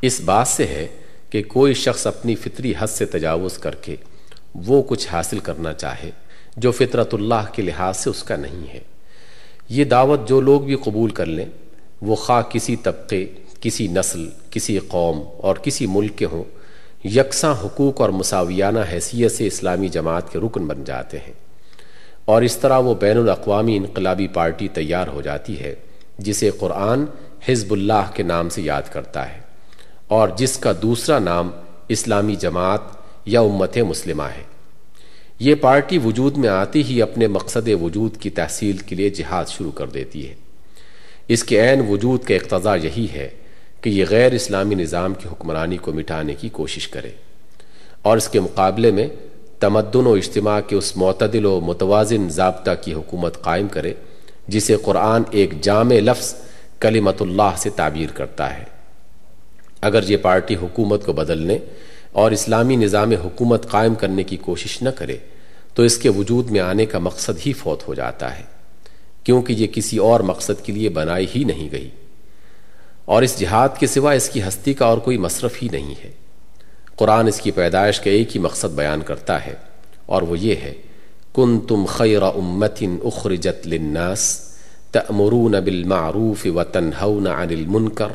اس بات سے ہے کہ کوئی شخص اپنی فطری حد سے تجاوز کر کے وہ کچھ حاصل کرنا چاہے۔ جو فطرت اللہ کے لحاظ سے اس کا نہیں ہے۔ یہ دعوت جو لوگ بھی قبول کر لیں، وہ خواہ کسی طبقے، کسی نسل، کسی قوم اور کسی ملک کے ہوں، یکساں حقوق اور مساویانہ حیثیت سے اسلامی جماعت کے رکن بن جاتے ہیں۔ اور اس طرح وہ بین الاقوامی انقلابی پارٹی تیار ہو جاتی ہے، جسے قرآن حزب اللہ کے نام سے یاد کرتا ہے اور جس کا دوسرا نام اسلامی جماعت یا امت مسلمہ ہے۔ یہ پارٹی وجود میں آتی ہی اپنے مقصد وجود کی تحصیل کے لیے جہاد شروع کر دیتی ہے۔ اس کے عین وجود کا اقتضا یہی ہے کہ یہ غیر اسلامی نظام کی حکمرانی کو مٹانے کی کوشش کرے اور اس کے مقابلے میں تمدن و اجتماع کے اس معتدل و متوازن ضابطہ کی حکومت قائم کرے جسے قرآن ایک جامع لفظ کلمت اللہ سے تعبیر کرتا ہے۔ اگر یہ پارٹی حکومت کو بدلنے اور اسلامی نظام حکومت قائم کرنے کی کوشش نہ کرے تو اس کے وجود میں آنے کا مقصد ہی فوت ہو جاتا ہے، کیونکہ یہ کسی اور مقصد کے لیے بنائی ہی نہیں گئی۔ اور اس جہاد کے سوا اس کی ہستی کا اور کوئی مصرف ہی نہیں ہے۔ قرآن اس کی پیدائش کا ایک ہی مقصد بیان کرتا ہے، اور وہ یہ ہے کن تم خیر امت اخرجت للناس تأمرون بالمعروف وتنہون عن المنکر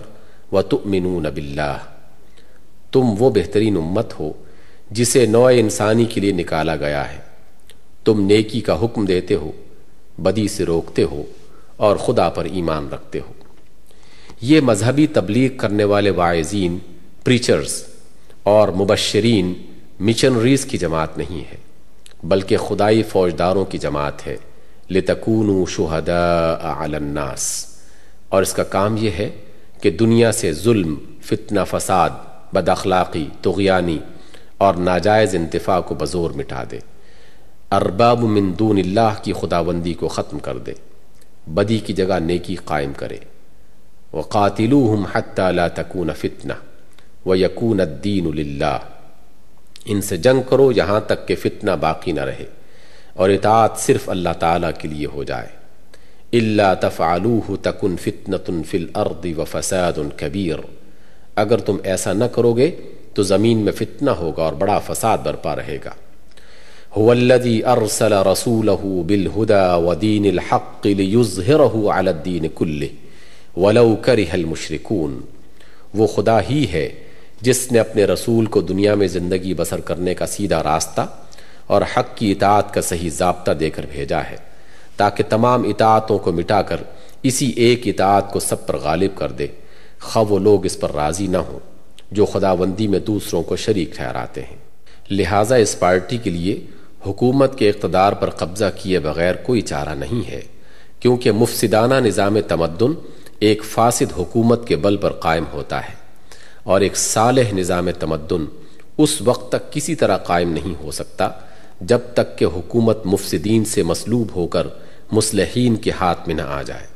وتؤمنون باللہ۔ تم وہ بہترین امت ہو جسے نوع انسانی کے لیے نکالا گیا ہے۔ تم نیکی کا حکم دیتے ہو، بدی سے روکتے ہو اور خدا پر ایمان رکھتے ہو۔ یہ مذہبی تبلیغ کرنے والے واعظین پریچرز اور مبشرین مشنریز کی جماعت نہیں ہے، بلکہ خدائی فوجداروں کی جماعت ہے۔ لتکون شہداء علی الناس۔ اور اس کا کام یہ ہے کہ دنیا سے ظلم، فتنہ، فساد بد اخلاقی تغیانی اور ناجائز انتفاع کو بزور مٹا دے۔ ارباب من دون اللہ کی خداوندی کو ختم کر دے۔ بدی کی جگہ نیکی قائم کرے۔ وقاتلوہم حتی لا تکون فتنہ ویکون الدین للہ۔ ان سے جنگ کرو یہاں تک کہ فتنہ باقی نہ رہے اور اطاعت صرف اللہ تعالیٰ کے لیے ہو جائے۔ اللہ تفعلوہ تکن فتنة فی الارض وفساد کبیر۔ اگر تم ایسا نہ کرو گے تو زمین میں فتنہ ہوگا اور بڑا فساد برپا رہے گا۔ هو الذي ارسل رسوله بالهدى ودين الحق ليظهره على الدين كله ولو كره المشركون وہ خدا ہی ہے جس نے اپنے رسول کو دنیا میں زندگی بسر کرنے کا سیدھا راستہ اور حق کی اطاعت کا صحیح ضابطہ دے کر بھیجا ہے، تاکہ تمام اطاعتوں کو مٹا کر اسی ایک اطاعت کو سب پر غالب کر دے۔ خواہ وہ لوگ اس پر راضی نہ ہوں، جو خدا بندی میں دوسروں کو شریک ٹھہراتے ہیں۔ لہٰذا اس پارٹی کے لیے حکومت کے اقتدار پر قبضہ کیے بغیر کوئی چارہ نہیں ہے، کیونکہ مفسدانہ نظام تمدن ایک فاسد حکومت کے بل پر قائم ہوتا ہے، اور ایک صالح نظام تمدن اس وقت تک کسی طرح قائم نہیں ہو سکتا، جب تک کہ حکومت مفسدین سے مسلوب ہو کر مسلحین کے ہاتھ میں نہ آ جائے۔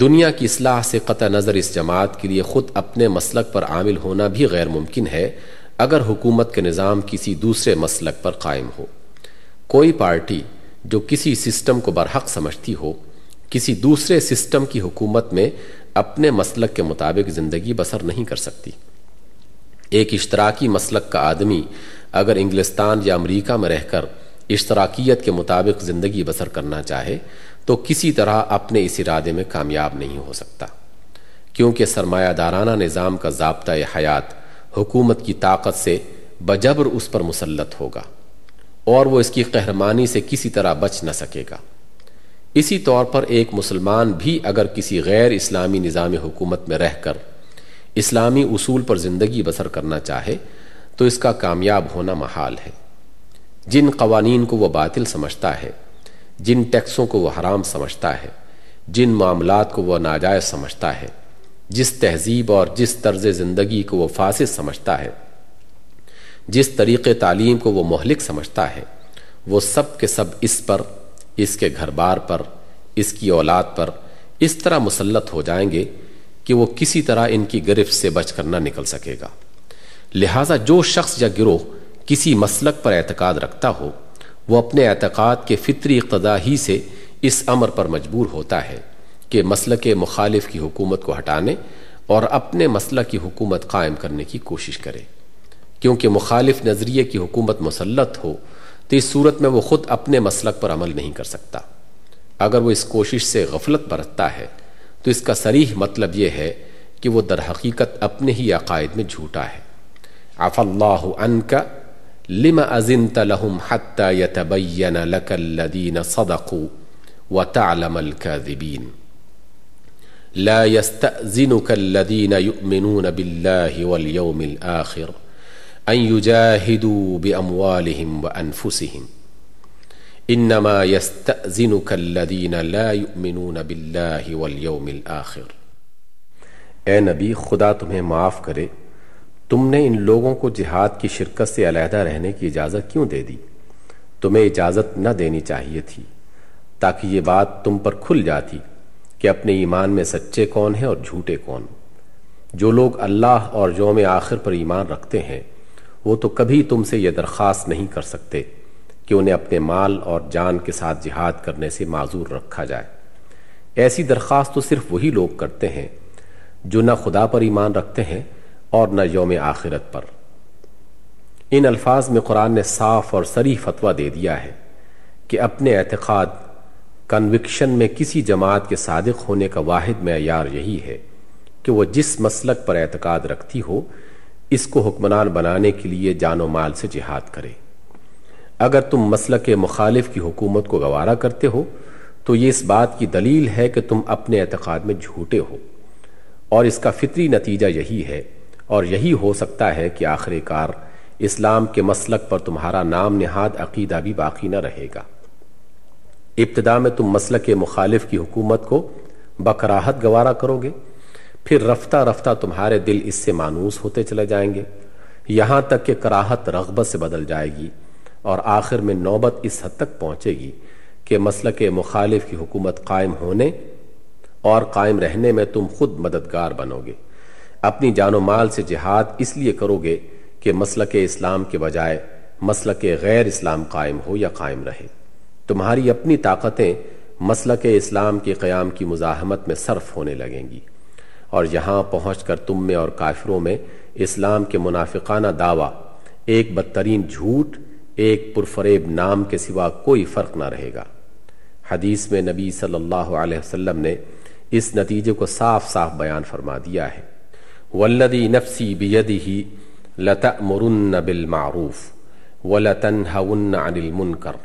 دنیا کی اصلاح سے قطع نظر اس جماعت کے لیے خود اپنے مسلک پر عامل ہونا بھی غیر ممکن ہے اگر حکومت کے نظام کسی دوسرے مسلک پر قائم ہو۔ کوئی پارٹی جو کسی سسٹم کو برحق سمجھتی ہو، کسی دوسرے سسٹم کی حکومت میں اپنے مسلک کے مطابق زندگی بسر نہیں کر سکتی۔ ایک اشتراکی مسلک کا آدمی اگر انگلستان یا امریکہ میں رہ کر اشتراکیت کے مطابق زندگی بسر کرنا چاہے تو کسی طرح اپنے اس ارادے میں کامیاب نہیں ہو سکتا۔ کیونکہ سرمایہ دارانہ نظام کا ضابطۂ حیات حکومت کی طاقت سے بجبر اس پر مسلط ہوگا اور وہ اس کی قہرمانی سے کسی طرح بچ نہ سکے گا۔ اسی طور پر ایک مسلمان بھی اگر کسی غیر اسلامی نظام حکومت میں رہ کر اسلامی اصول پر زندگی بسر کرنا چاہے تو اس کا کامیاب ہونا محال ہے۔ جن قوانین کو وہ باطل سمجھتا ہے جن ٹیکسوں کو وہ حرام سمجھتا ہے، جن معاملات کو وہ ناجائز سمجھتا ہے، جس تہذیب اور جس طرز زندگی کو وہ فاسد سمجھتا ہے، جس طریقے تعلیم کو وہ مہلک سمجھتا ہے، وہ سب کے سب اس پر، اس کے گھر بار پر، اس کی اولاد پر اس طرح مسلط ہو جائیں گے کہ وہ کسی طرح ان کی گرفت سے بچ کر نہ نکل سکے گا۔ لہٰذا جو شخص یا گروہ کسی مسلک پر اعتقاد رکھتا ہو وہ اپنے اعتقاد کے فطری اقتدا ہی سے اس امر پر مجبور ہوتا ہے کہ مسلک مخالف کی حکومت کو ہٹانے اور اپنے مسلک کی حکومت قائم کرنے کی کوشش کرے۔ کیونکہ مخالف نظریے کی حکومت مسلط ہو، تو اس صورت میں وہ خود اپنے مسلک پر عمل نہیں کر سکتا۔ اگر وہ اس کوشش سے غفلت برتتا ہے، تو اس کا سریح مطلب یہ ہے کہ وہ در حقیقت اپنے ہی عقائد میں جھوٹا ہے۔ عف اللہ عنک لم ازنت لهم حتى يتبين لك الذين صدقوا وتعلم الكاذبين. لا يستأذنك الذين يؤمنون بالله واليوم الآخر أن يجاهدوا بأموالهم وأنفسهم. انما يستأذنك الذين لا يؤمنون بالله واليوم الآخر. اے نبی، خدا تمہیں معاف کرے تم نے ان لوگوں کو جہاد کی شرکت سے علیحدہ رہنے کی اجازت کیوں دے دی؟ تمہیں اجازت نہ دینی چاہیے تھی، تاکہ یہ بات تم پر کھل جاتی کہ اپنے ایمان میں سچے کون ہیں اور جھوٹے کون۔ جو لوگ اللہ اور یوم آخر پر ایمان رکھتے ہیں، وہ تو کبھی تم سے یہ درخواست نہیں کر سکتے کہ انہیں اپنے مال اور جان کے ساتھ جہاد کرنے سے معذور رکھا جائے۔ ایسی درخواست تو صرف وہی لوگ کرتے ہیں جو نہ خدا پر ایمان رکھتے ہیں اور نہ یوم آخرت پر۔ ان الفاظ میں قرآن نے صاف اور سری فتویٰ دے دیا ہے کہ اپنے اعتقاد کنوکشن میں کسی جماعت کے صادق ہونے کا واحد معیار یہی ہے کہ وہ جس مسلک پر اعتقاد رکھتی ہو، اس کو حکمران بنانے کے لیے جان و مال سے جہاد کرے۔ اگر تم مسلک مخالف کی حکومت کو گوارا کرتے ہو، تو یہ اس بات کی دلیل ہے کہ تم اپنے اعتقاد میں جھوٹے ہو۔ اور اس کا فطری نتیجہ یہی ہے اور یہی ہو سکتا ہے کہ آخر کار اسلام کے مسلک پر تمہارا نام نہاد عقیدہ بھی باقی نہ رہے گا۔ ابتدا میں تم مسلک مخالف کی حکومت کو بکراہت گوارا کرو گے، پھر رفتہ رفتہ تمہارے دل اس سے مانوس ہوتے چلے جائیں گے۔ یہاں تک کہ کراہت رغبت سے بدل جائے گی اور آخر میں نوبت اس حد تک پہنچے گی کہ مسلک مخالف کی حکومت قائم ہونے اور قائم رہنے میں تم خود مددگار بنو گے۔ اپنی جان و مال سے جہاد اس لیے کرو گے کہ مسلک اسلام کے بجائے مسلک غیر اسلام قائم ہو یا قائم رہے۔ تمہاری اپنی طاقتیں مسلک اسلام کے قیام کی مزاحمت میں صرف ہونے لگیں گی۔ اور یہاں پہنچ کر تم میں اور کافروں میں اسلام کے منافقانہ دعویٰ، ایک بدترین جھوٹ، ایک پرفریب نام کے سوا کوئی فرق نہ رہے گا۔ حدیث میں نبی صلی اللہ علیہ وسلم نے اس نتیجے کو صاف صاف بیان فرما دیا ہے۔ والذی نفسی بیدہی لتأمرن بالمعروف ولتنہون عن المنکر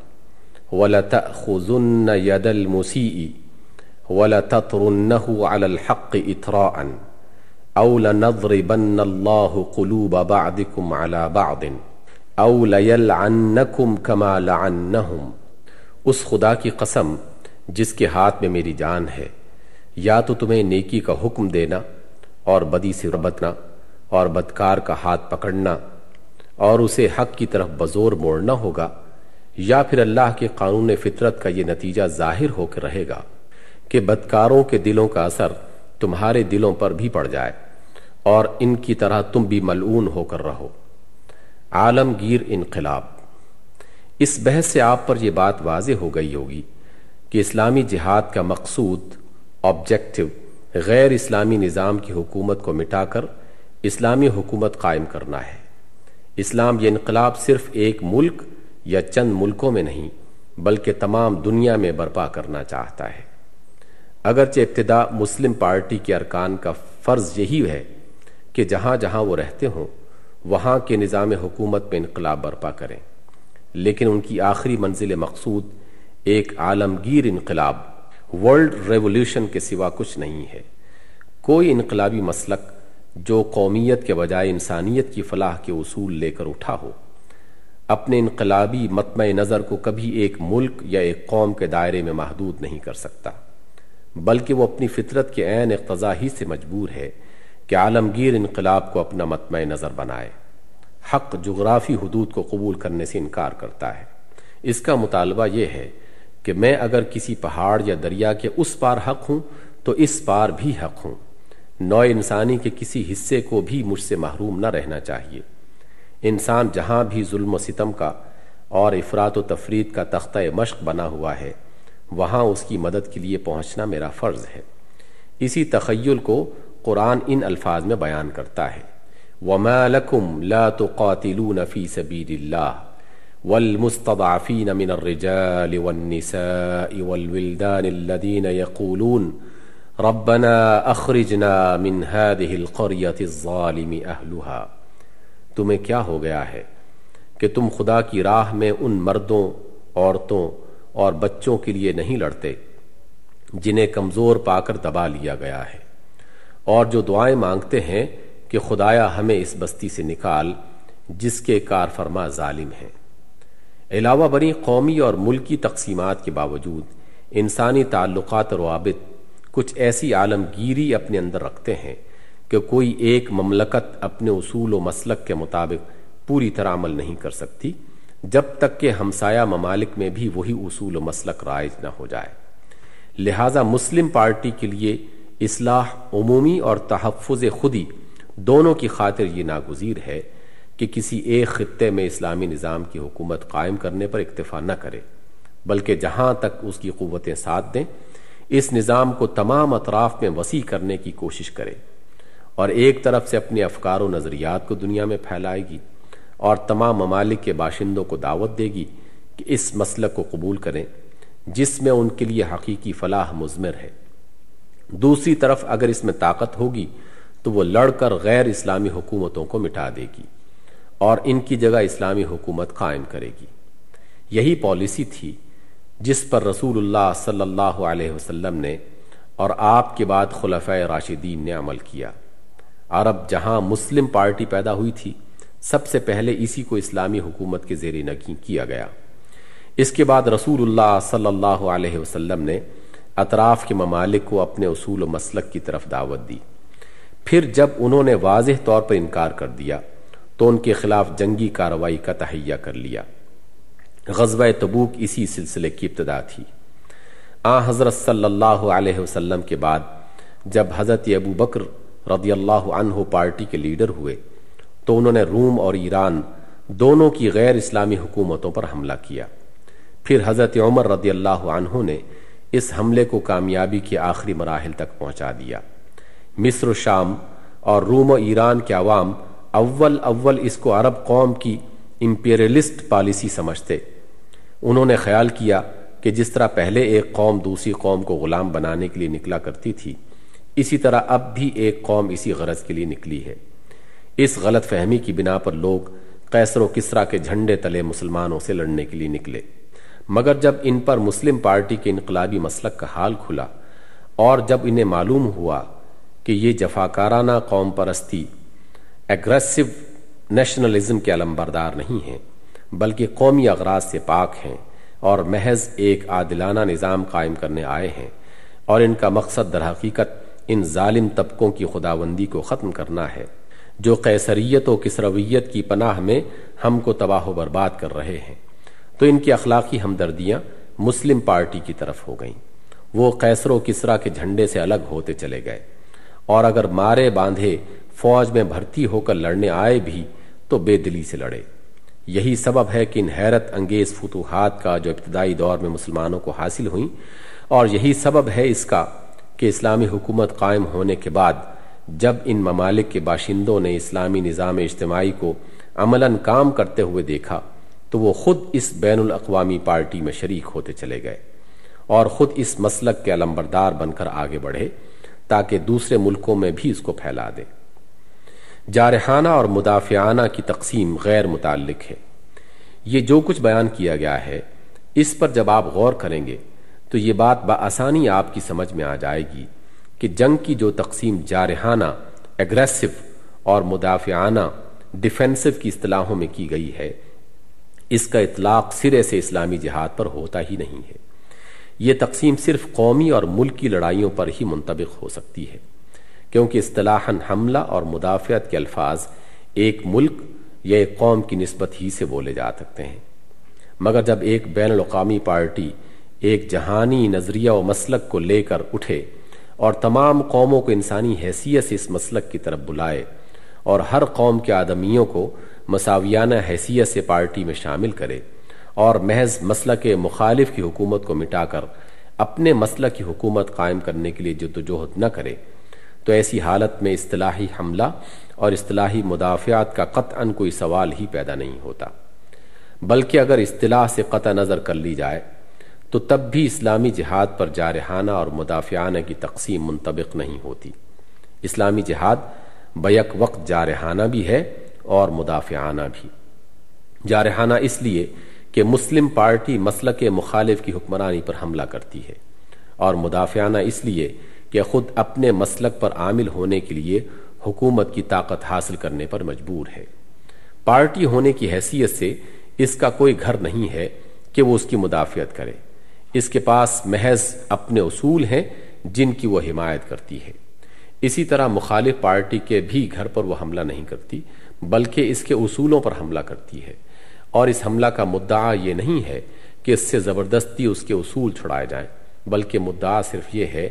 ولتأخذن يد المسيء ولتطرنه على الحق إتراء أو لنضربن الله قلوب بعضكم على بعض أو ليلعنكم كما لعنهم اس خدا کی قسم جس کے ہاتھ میں میری جان ہے یا تو تمہیں نیکی کا حکم دینا اور بدی سے ربتنا اور بدکار کا ہاتھ پکڑنا اور اسے حق کی طرف بزور موڑنا ہوگا یا پھر اللہ کے قانون فطرت کا یہ نتیجہ ظاہر ہو کے رہے گا کہ بدکاروں کے دلوں کا اثر تمہارے دلوں پر بھی پڑ جائے اور ان کی طرح تم بھی ملعون ہو کر رہو۔ عالمگیر انقلاب۔ اس بحث سے آپ پر یہ بات واضح ہو گئی ہوگی کہ اسلامی جہاد کا مقصود آبجیکٹو غیر اسلامی نظام کی حکومت کو مٹا کر اسلامی حکومت قائم کرنا ہے۔ اسلام یہ انقلاب صرف ایک ملک یا چند ملکوں میں نہیں، بلکہ تمام دنیا میں برپا کرنا چاہتا ہے۔ اگرچہ ابتدا مسلم پارٹی کے ارکان کا فرض یہی ہے کہ جہاں جہاں وہ رہتے ہوں، وہاں کے نظام حکومت میں انقلاب برپا کریں۔ لیکن ان کی آخری منزل مقصود ایک عالمگیر انقلاب ورلڈ ریولیوشن کے سوا کچھ نہیں ہے۔ کوئی انقلابی مسلک جو قومیت کے بجائے انسانیت کی فلاح کے اصول لے کر اٹھا ہو، اپنے انقلابی مطمع نظر کو کبھی ایک ملک یا ایک قوم کے دائرے میں محدود نہیں کر سکتا، بلکہ وہ اپنی فطرت کے عین اقتضا ہی سے مجبور ہے کہ عالمگیر انقلاب کو اپنا مطمع نظر بنائے۔ حق جغرافی حدود کو قبول کرنے سے انکار کرتا ہے۔ اس کا مطالبہ یہ ہے کہ میں اگر کسی پہاڑ یا دریا کے اس پار حق ہوں، تو اس پار بھی حق ہوں۔ نو انسانی کے کسی حصے کو بھی مجھ سے محروم نہ رہنا چاہیے۔ انسان جہاں بھی ظلم و ستم کا اور افراد و تفرید کا تختہ مشق بنا ہوا ہے، وہاں اس کی مدد کے لیے پہنچنا میرا فرض ہے۔ اسی تخیل کو قرآن ان الفاظ میں بیان کرتا ہے۔ وَمَا لَكُمْ لَا تُقَاتِلُونَ فِي سَبِيلِ اللَّهِ وَالْمُسْتَضْعَفِينَ مِنَ الرِّجَالِ وَالنِّسَاءِ وَالْوِلْدَانِ الَّذِينَ يَقُولُونَ رَبَّنَا أَخْرِجْنَا مِنْ هَذِهِ الْقَرْيَةِ الظَّالِمِ أَهْلُهَا۔ تمہیں کیا ہو گیا ہے کہ تم خدا کی راہ میں ان مردوں، عورتوں اور بچوں کے لیے نہیں لڑتے جنہیں کمزور پا کر دبا لیا گیا ہے۔ اور جو دعائیں مانگتے ہیں کہ خدایا ہمیں اس بستی سے نکال، جس کے کار فرما ظالم ہیں۔ علاوہ بری قومی اور ملکی تقسیمات کے باوجود انسانی تعلقات اور روابط کچھ ایسی عالمگیری اپنے اندر رکھتے ہیں کہ کوئی ایک مملکت اپنے اصول و مسلک کے مطابق پوری طرح عمل نہیں کر سکتی، جب تک کہ ہمسایہ ممالک میں بھی وہی اصول و مسلک رائج نہ ہو جائے۔ لہذا مسلم پارٹی کے لیے اصلاح، عمومی اور تحفظ خودی دونوں کی خاطر یہ ناگزیر ہے کہ کسی ایک خطے میں اسلامی نظام کی حکومت قائم کرنے پر اکتفا نہ کرے، بلکہ جہاں تک اس کی قوتیں ساتھ دیں، اس نظام کو تمام اطراف میں وسیع کرنے کی کوشش کرے اور ایک طرف سے اپنے افکار و نظریات کو دنیا میں پھیلائے گی اور تمام ممالک کے باشندوں کو دعوت دے گی کہ اس مسلک کو قبول کریں، جس میں ان کے لیے حقیقی فلاح مضمر ہے۔ دوسری طرف اگر اس میں طاقت ہوگی، تو وہ لڑ کر غیر اسلامی حکومتوں کو مٹا دے گی۔ اور ان کی جگہ اسلامی حکومت قائم کرے گی۔ یہی پالیسی تھی جس پر رسول اللہ صلی اللہ علیہ وسلم نے اور آپ کے بعد خلفۂ راشدین نے عمل کیا۔ عرب جہاں مسلم پارٹی پیدا ہوئی تھی، سب سے پہلے اسی کو اسلامی حکومت کے زیر نگی کیا گیا۔ اس کے بعد رسول اللہ صلی اللہ علیہ وسلم نے اطراف کے ممالک کو اپنے اصول و مسلک کی طرف دعوت دی۔ پھر جب انہوں نے واضح طور پر انکار کر دیا تو ان کے خلاف جنگی کارروائی کا تہیا کر لیا۔ غزوہ تبوک اسی سلسلے کی ابتدا تھی۔ آ حضرت صلی اللہ علیہ وسلم کے بعد جب حضرت ابو بکر رضی اللہ عنہ پارٹی کے لیڈر ہوئے، تو انہوں نے روم اور ایران دونوں کی غیر اسلامی حکومتوں پر حملہ کیا۔ پھر حضرت عمر رضی اللہ عنہ نے اس حملے کو کامیابی کے آخری مراحل تک پہنچا دیا۔ مصر و شام اور روم و ایران کے عوام اول اول اس کو عرب قوم کی امپیریلسٹ پالیسی سمجھتے۔ انہوں نے خیال کیا کہ جس طرح پہلے ایک قوم دوسری قوم کو غلام بنانے کے لیے نکلا کرتی تھی، اسی طرح اب بھی ایک قوم اسی غرض کے لیے نکلی ہے۔ اس غلط فہمی کی بنا پر لوگ قیصر و کسرا کے جھنڈے تلے مسلمانوں سے لڑنے کے لیے نکلے۔ مگر جب ان پر مسلم پارٹی کے انقلابی مسلک کا حال کھلا اور جب انہیں معلوم ہوا کہ یہ جفاکارانہ قوم پرستی ایگریسو نیشنلزم کے علمبردار نہیں ہیں، بلکہ قومی اغراض سے پاک ہیں اور محض ایک عادلانہ نظام قائم کرنے آئے ہیں۔ اور ان کا مقصد در حقیقت ان ظالم طبقوں کی خداوندی کو ختم کرنا ہے، جو قیصریت و کسرویت کی پناہ میں ہم کو تباہ و برباد کر رہے ہیں۔ تو ان کی اخلاقی ہمدردیاں مسلم پارٹی کی طرف ہو گئیں۔ وہ قیصر و کسرا کے جھنڈے سے الگ ہوتے چلے گئے۔ اور اگر مارے باندھے فوج میں بھرتی ہو کر لڑنے آئے بھی تو بے دلی سے لڑے۔ یہی سبب ہے کہ ان حیرت انگیز فتوحات کا جو ابتدائی دور میں مسلمانوں کو حاصل ہوئیں، اور یہی سبب ہے اس کا کہ اسلامی حکومت قائم ہونے کے بعد جب ان ممالک کے باشندوں نے اسلامی نظام اجتماعی کو عملاً کام کرتے ہوئے دیکھا، تو وہ خود اس بین الاقوامی پارٹی میں شریک ہوتے چلے گئے، اور خود اس مسلک کے علمبردار بن کر آگے بڑھے تاکہ دوسرے ملکوں میں بھی اس کو پھیلا دے۔ جارحانہ اور مدافعانہ کی تقسیم غیر متعلق ہے۔ یہ جو کچھ بیان کیا گیا ہے، اس پر جب آپ غور کریں گے، تو یہ بات بآسانی آپ کی سمجھ میں آ جائے گی کہ جنگ کی جو تقسیم جارحانہ اگریسو اور مدافعانہ ڈیفینسو کی اصطلاحوں میں کی گئی ہے، اس کا اطلاق سرے سے اسلامی جہاد پر ہوتا ہی نہیں ہے۔ یہ تقسیم صرف قومی اور ملکی لڑائیوں پر ہی منطبق ہو سکتی ہے۔ کیونکہ اصطلاحاً حملہ اور مدافعت کے الفاظ ایک ملک یا ایک قوم کی نسبت ہی سے بولے جا سکتے ہیں۔ مگر جب ایک بین الاقوامی پارٹی ایک جہانی نظریہ و مسلک کو لے کر اٹھے اور تمام قوموں کو انسانی حیثیت سے اس مسلک کی طرف بلائے اور ہر قوم کے آدمیوں کو مساویانہ حیثیت سے پارٹی میں شامل کرے اور محض مسلک مخالف کی حکومت کو مٹا کر اپنے مسلک کی حکومت قائم کرنے کے لیے جدوجہد نہ کرے تو ایسی حالت میں اصطلاحی حملہ اور اصطلاحی مدافعات کا قطعا کوئی سوال ہی پیدا نہیں ہوتا۔ بلکہ اگر اصطلاح سے قطع نظر کر لی جائے، تو تب بھی اسلامی جہاد پر جارحانہ اور مدافعانہ کی تقسیم منطبق نہیں ہوتی۔ اسلامی جہاد بیک وقت جارحانہ بھی ہے اور مدافعانہ بھی۔ جارحانہ اس لیے کہ مسلم پارٹی مسلک مخالف کی حکمرانی پر حملہ کرتی ہے اور مدافعانہ اس لیے کہ خود اپنے مسلک پر عامل ہونے کے لیے حکومت کی طاقت حاصل کرنے پر مجبور ہے۔ پارٹی ہونے کی حیثیت سے اس کا کوئی گھر نہیں ہے کہ وہ اس کی مدافعت کرے۔ اس کے پاس محض اپنے اصول ہیں جن کی وہ حمایت کرتی ہے۔ اسی طرح مخالف پارٹی کے بھی گھر پر وہ حملہ نہیں کرتی، بلکہ اس کے اصولوں پر حملہ کرتی ہے۔ اور اس حملہ کا مدعا یہ نہیں ہے کہ اس سے زبردستی اس کے اصول چھڑائے جائیں، بلکہ مدعا صرف یہ ہے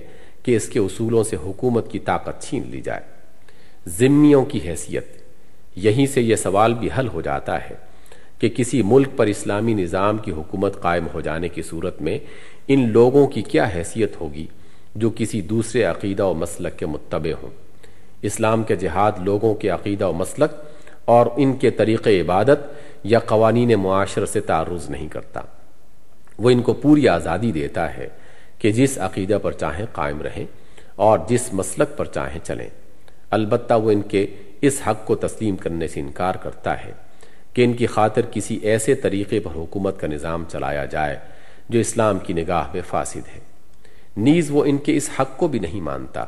کہ اس کے اصولوں سے حکومت کی طاقت چھین لی جائے۔ ذمیوں کی حیثیت۔ یہیں سے یہ سوال بھی حل ہو جاتا ہے کہ کسی ملک پر اسلامی نظام کی حکومت قائم ہو جانے کی صورت میں ان لوگوں کی کیا حیثیت ہوگی جو کسی دوسرے عقیدہ و مسلک کے متبع ہوں۔ اسلام کے جہاد لوگوں کے عقیدہ و مسلک اور ان کے طریق عبادت یا قوانین معاشر سے تعرض نہیں کرتا۔ وہ ان کو پوری آزادی دیتا ہے۔ کہ جس عقیدہ پر چاہیں قائم رہیں اور جس مسلک پر چاہیں چلیں۔ البتہ وہ ان کے اس حق کو تسلیم کرنے سے انکار کرتا ہے کہ ان کی خاطر کسی ایسے طریقے پر حکومت کا نظام چلایا جائے جو اسلام کی نگاہ میں فاسد ہے۔ نیز وہ ان کے اس حق کو بھی نہیں مانتا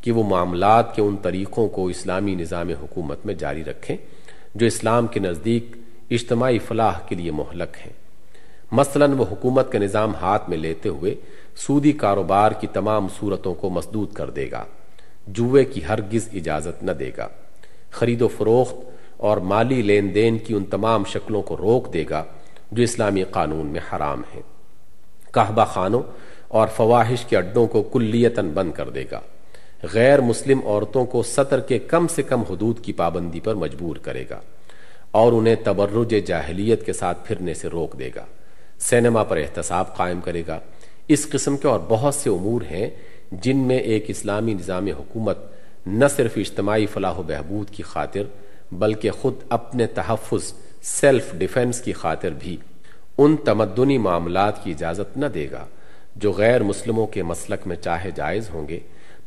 کہ وہ معاملات کے ان طریقوں کو اسلامی نظام حکومت میں جاری رکھیں جو اسلام کے نزدیک اجتماعی فلاح کے لیے مہلک ہیں۔ مثلا وہ حکومت کا نظام ہاتھ میں لیتے ہوئے سودی کاروبار کی تمام صورتوں کو مسدود کر دے گا۔ جوئے کی ہرگز اجازت نہ دے گا۔ خرید و فروخت اور مالی لین دین کی ان تمام شکلوں کو روک دے گا جو اسلامی قانون میں حرام ہیں۔ کہبہ خانوں اور فواہش کے اڈوں کو کلیتاً بند کر دے گا۔ غیر مسلم عورتوں کو سطر کے کم سے کم حدود کی پابندی پر مجبور کرے گا اور انہیں تبرج جاہلیت کے ساتھ پھرنے سے روک دے گا۔ سینما پر احتساب قائم کرے گا۔ اس قسم کے اور بہت سے امور ہیں جن میں ایک اسلامی نظام حکومت نہ صرف اجتماعی فلاح و بہبود کی خاطر بلکہ خود اپنے تحفظ سیلف ڈیفنس کی خاطر بھی ان تمدنی معاملات کی اجازت نہ دے گا جو غیر مسلموں کے مسلک میں چاہے جائز ہوں گے،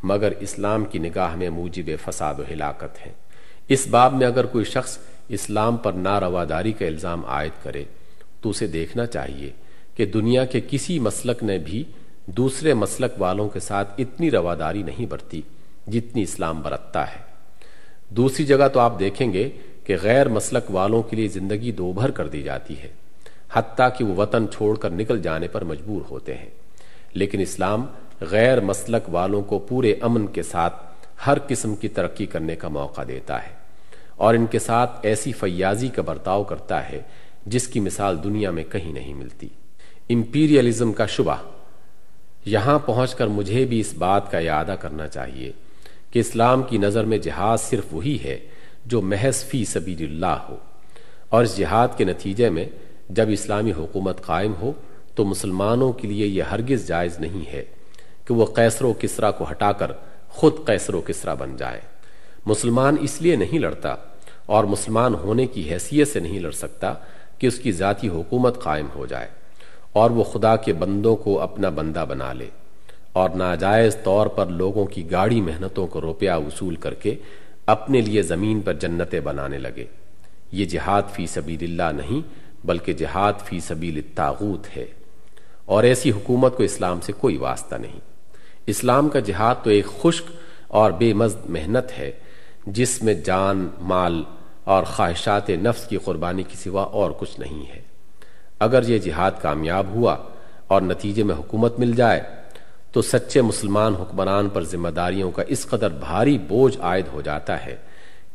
مگر اسلام کی نگاہ میں موجب فساد و ہلاکت ہیں۔ اس باب میں اگر کوئی شخص اسلام پر نارواداری کا الزام عائد کرے تو اسے دیکھنا چاہیے۔ کہ دنیا کے کسی مسلک نے بھی دوسرے مسلک والوں کے ساتھ اتنی رواداری نہیں برتی جتنی اسلام برتتا ہے۔ دوسری جگہ تو آپ دیکھیں گے کہ غیر مسلک والوں کے لیے زندگی دوبھر کر دی جاتی ہے، حتیٰ کہ وہ وطن چھوڑ کر نکل جانے پر مجبور ہوتے ہیں۔ لیکن اسلام غیر مسلک والوں کو پورے امن کے ساتھ ہر قسم کی ترقی کرنے کا موقع دیتا ہے اور ان کے ساتھ ایسی فیاضی کا برتاؤ کرتا ہے جس کی مثال دنیا میں کہیں نہیں ملتی۔ امپیریلزم کا شبہ۔ یہاں پہنچ کر مجھے بھی اس بات کا اعادہ کرنا چاہیے کہ اسلام کی نظر میں جہاد صرف وہی ہے جو محض فی سبیل اللہ ہو۔ اور اس جہاد کے نتیجے میں جب اسلامی حکومت قائم ہو تو مسلمانوں کے لیے یہ ہرگز جائز نہیں ہے کہ وہ قیصر و کسرا کو ہٹا کر خود قیصر و کسرا بن جائے۔ مسلمان اس لیے نہیں لڑتا اور مسلمان ہونے کی حیثیت سے نہیں لڑ سکتا کہ اس کی ذاتی حکومت قائم ہو جائے۔ اور وہ خدا کے بندوں کو اپنا بندہ بنا لے اور ناجائز طور پر لوگوں کی گاڑی محنتوں کو روپیہ وصول کر کے اپنے لیے زمین پر جنتیں بنانے لگے۔ یہ جہاد فی سبیل اللہ نہیں، بلکہ جہاد فی سبیل الطاغوت ہے۔ اور ایسی حکومت کو اسلام سے کوئی واسطہ نہیں۔ اسلام کا جہاد تو ایک خشک اور بے مزد محنت ہے، جس میں جان، مال اور خواہشات نفس کی قربانی کی سوا اور کچھ نہیں ہے۔ اگر یہ جہاد کامیاب ہوا اور نتیجے میں حکومت مل جائے، تو سچے مسلمان حکمران پر ذمہ داریوں کا اس قدر بھاری بوجھ عائد ہو جاتا ہے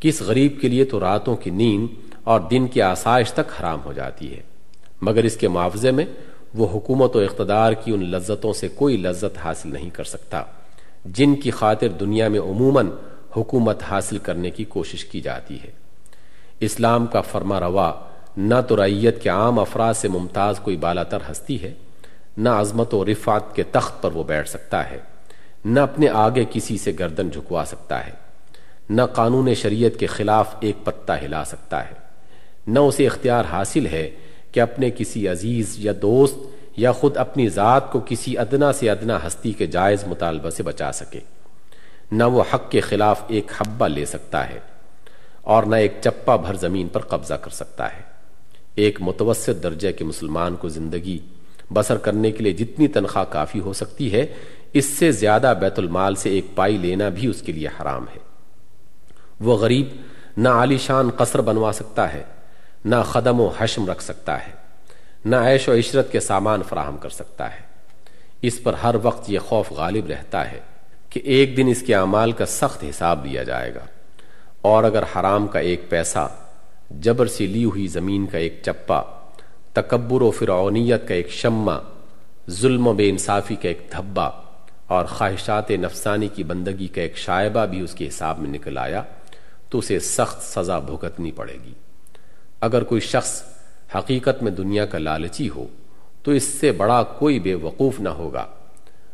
کہ اس غریب کے لیے تو راتوں کی نیند اور دن کی آسائش تک حرام ہو جاتی ہے۔ مگر اس کے معاوضے میں وہ حکومت و اقتدار کی ان لذتوں سے کوئی لذت حاصل نہیں کر سکتا، جن کی خاطر دنیا میں عموماً حکومت حاصل کرنے کی کوشش کی جاتی ہے۔ اسلام کا فرما روا نہ تو ریت کے عام افراد سے ممتاز کوئی بالا تر ہستی ہے، نہ عظمت و رفات کے تخت پر وہ بیٹھ سکتا ہے، نہ اپنے آگے کسی سے گردن جھکوا سکتا ہے، نہ قانون شریعت کے خلاف ایک پتہ ہلا سکتا ہے۔ نہ اسے اختیار حاصل ہے کہ اپنے کسی عزیز یا دوست یا خود اپنی ذات کو کسی ادنا سے ادنا ہستی کے جائز مطالبہ سے بچا سکے۔ نہ وہ حق کے خلاف ایک حبہ لے سکتا ہے اور نہ ایک چپا بھر زمین پر قبضہ کر سکتا ہے۔ ایک متوسط درجے کے مسلمان کو زندگی بسر کرنے کے لیے جتنی تنخواہ کافی ہو سکتی ہے، اس سے زیادہ بیت المال سے ایک پائی لینا بھی اس کے لیے حرام ہے۔ وہ غریب نہ عالی شان قصر بنوا سکتا ہے، نہ قدم و حشم رکھ سکتا ہے، نہ عیش و عشرت کے سامان فراہم کر سکتا ہے۔ اس پر ہر وقت یہ خوف غالب رہتا ہے کہ ایک دن اس کے اعمال کا سخت حساب دیا جائے گا۔ اور اگر حرام کا ایک پیسہ جبر سے لی ہوئی زمین کا ایک چپا، تکبر و فرعونیت کا ایک شمع، ظلم و بے انصافی کا ایک دھبا اور خواہشات نفسانی کی بندگی کا ایک شائبہ بھی اس کے حساب میں نکل آیا، تو اسے سخت سزا بھگتنی پڑے گی۔ اگر کوئی شخص حقیقت میں دنیا کا لالچی ہو، تو اس سے بڑا کوئی بے وقوف نہ ہوگا۔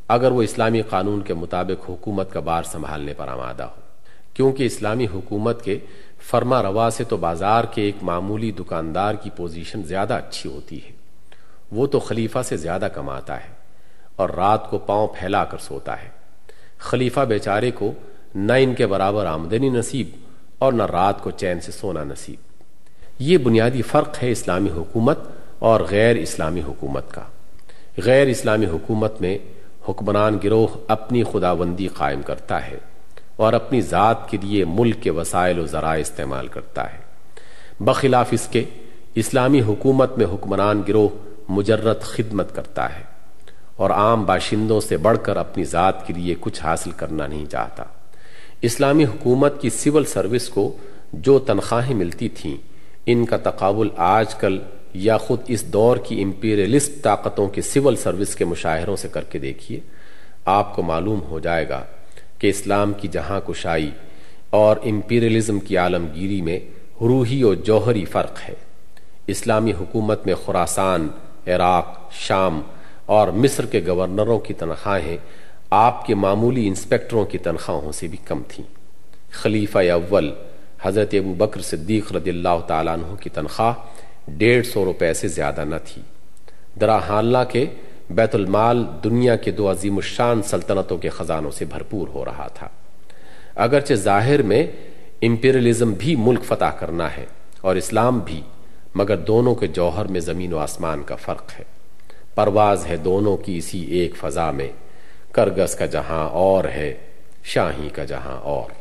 اگر وہ اسلامی قانون کے مطابق حکومت کا بار سنبھالنے پر آمادہ ہو، کیونکہ اسلامی حکومت کے فرما روا سے تو بازار کے ایک معمولی دکاندار کی پوزیشن زیادہ اچھی ہوتی ہے۔ وہ تو خلیفہ سے زیادہ کماتا ہے اور رات کو پاؤں پھیلا کر سوتا ہے۔ خلیفہ بیچارے کو نہ ان کے برابر آمدنی نصیب اور نہ رات کو چین سے سونا نصیب۔ یہ بنیادی فرق ہے اسلامی حکومت اور غیر اسلامی حکومت کا۔ غیر اسلامی حکومت میں حکمران گروہ اپنی خداوندی قائم کرتا ہے۔ اور اپنی ذات کے لیے ملک کے وسائل و ذرائع استعمال کرتا ہے۔ بخلاف اس کے، اسلامی حکومت میں حکمران گروہ مجرد خدمت کرتا ہے اور عام باشندوں سے بڑھ کر اپنی ذات کے لیے کچھ حاصل کرنا نہیں چاہتا۔ اسلامی حکومت کی سول سروس کو جو تنخواہیں ملتی تھیں، ان کا تقابل آج کل یا خود اس دور کی امپیریلسٹ طاقتوں کے سول سروس کے مشاہروں سے کر کے دیکھیے، آپ کو معلوم ہو جائے گا کہ اسلام کی جہاں کشائی اور امپیریلزم کی عالمگیری میں روحی و جوہری فرق ہے۔ اسلامی حکومت میں خوراسان عراق، شام اور مصر کے گورنروں کی تنخواہیں آپ کے معمولی انسپیکٹروں کی تنخواہوں سے بھی کم تھیں۔ خلیفہ اول حضرت ابو بکر صدیق رضی اللہ تعالیٰ عنہ کی تنخواہ ڈیڑھ سو روپے سے زیادہ نہ تھی۔ درا حاللہ کے بیت المال دنیا کے دو عظیم الشان سلطنتوں کے خزانوں سے بھرپور ہو رہا تھا۔ اگرچہ ظاہر میں امپیرلزم بھی ملک فتح کرنا ہے اور اسلام بھی، مگر دونوں کے جوہر میں زمین و آسمان کا فرق ہے۔ پرواز ہے دونوں کی اسی ایک فضا میں۔ کرگس کا جہاں اور ہے، شاہی کا جہاں اور۔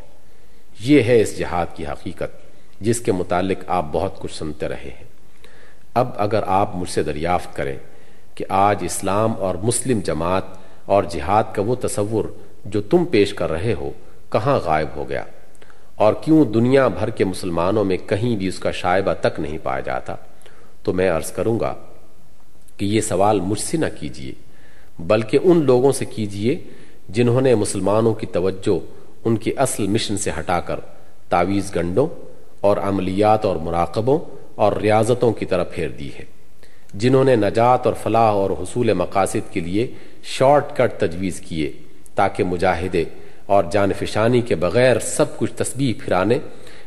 یہ ہے اس جہاد کی حقیقت، جس کے متعلق آپ بہت کچھ سنتے رہے ہیں۔ اب اگر آپ مجھ سے دریافت کریں کہ آج اسلام اور مسلم جماعت اور جہاد کا وہ تصور جو تم پیش کر رہے ہو کہاں غائب ہو گیا؟ اور کیوں دنیا بھر کے مسلمانوں میں کہیں بھی اس کا شائبہ تک نہیں پایا جاتا؟ تو میں عرض کروں گا کہ یہ سوال مجھ سے نہ کیجیے بلکہ ان لوگوں سے کیجیے جنہوں نے مسلمانوں کی توجہ ان کی اصل مشن سے ہٹا کر تعویز گنڈوں اور عملیات اور مراقبوں اور ریاضتوں کی طرف پھیر دی ہے۔ جنہوں نے نجات اور فلاح اور حصول مقاصد کے لیے شارٹ کٹ تجویز کیے تاکہ مجاہدے اور جانفشانی کے بغیر سب کچھ تسبیح پھرانے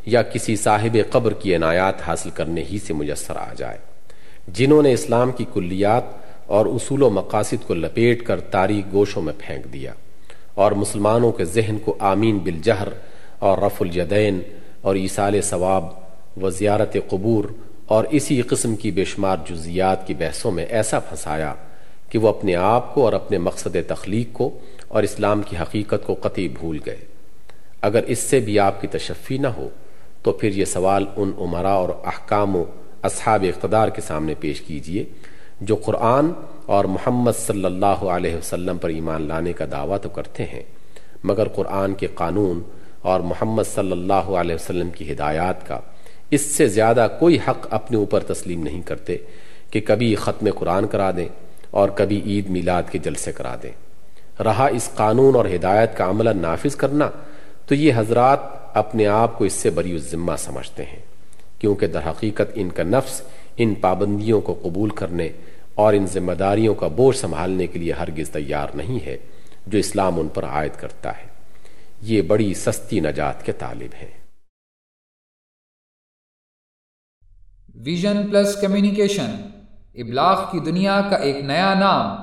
یا کسی صاحب قبر کی عنایات حاصل کرنے ہی سے میسر آ جائے۔ جنہوں نے اسلام کی کلیات اور اصول و مقاصد کو لپیٹ کر تاریخ گوشوں میں پھینک دیا اور مسلمانوں کے ذہن کو آمین بالجہر اور رف الیدین اور ایسال ثواب و زیارت قبور اور اسی قسم کی بے شمار جزیات کی بحثوں میں ایسا پھنسایا کہ وہ اپنے آپ کو اور اپنے مقصد تخلیق کو اور اسلام کی حقیقت کو قطعی بھول گئے۔ اگر اس سے بھی آپ کی تشفی نہ ہو، تو پھر یہ سوال ان عمرا اور احکام و اصحاب اقتدار کے سامنے پیش کیجیے، جو قرآن اور محمد صلی اللہ علیہ وسلم پر ایمان لانے کا دعویٰ تو کرتے ہیں، مگر قرآن کے قانون اور محمد صلی اللہ علیہ وسلم کی ہدایات کا اس سے زیادہ کوئی حق اپنے اوپر تسلیم نہیں کرتے کہ کبھی ختم قرآن کرا دیں اور کبھی عید میلاد کے جلسے کرا دیں۔ رہا اس قانون اور ہدایت کا عملہ نافذ کرنا تو یہ حضرات اپنے آپ کو اس سے بری ذمہ سمجھتے ہیں، کیونکہ در حقیقت ان کا نفس ان پابندیوں کو قبول کرنے اور ان ذمہ داریوں کا بوجھ سنبھالنے کے لیے ہرگز تیار نہیں ہے جو اسلام ان پر عائد کرتا ہے۔ یہ بڑی سستی نجات کے طالب ہیں۔ ویژن پلس کمیونیکیشن، ابلاغ کی دنیا کا ایک نیا نام،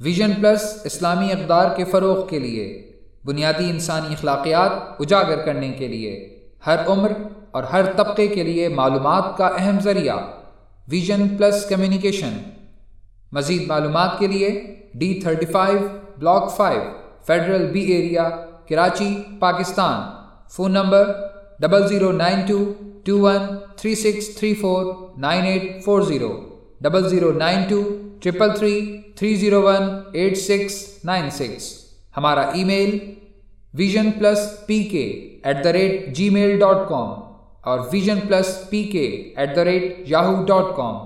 ویژن پلس اسلامی اقدار کے فروغ کے لیے، بنیادی انسانی اخلاقیات اجاگر کرنے کے لیے، ہر عمر اور ہر طبقے کے لیے معلومات کا اہم ذریعہ، ویژن پلس کمیونیکیشن۔ مزید معلومات کے لیے D thirty five block five federal B area, Karachi, Pakistan. Phone number double zero nine two two one three six three four nine eight four zero double zero nine two triple three three zero one eight six nine six ہمارا email vision plus P K at the rate gmail dot com اور vision plus P K at the rate Yahoo dot com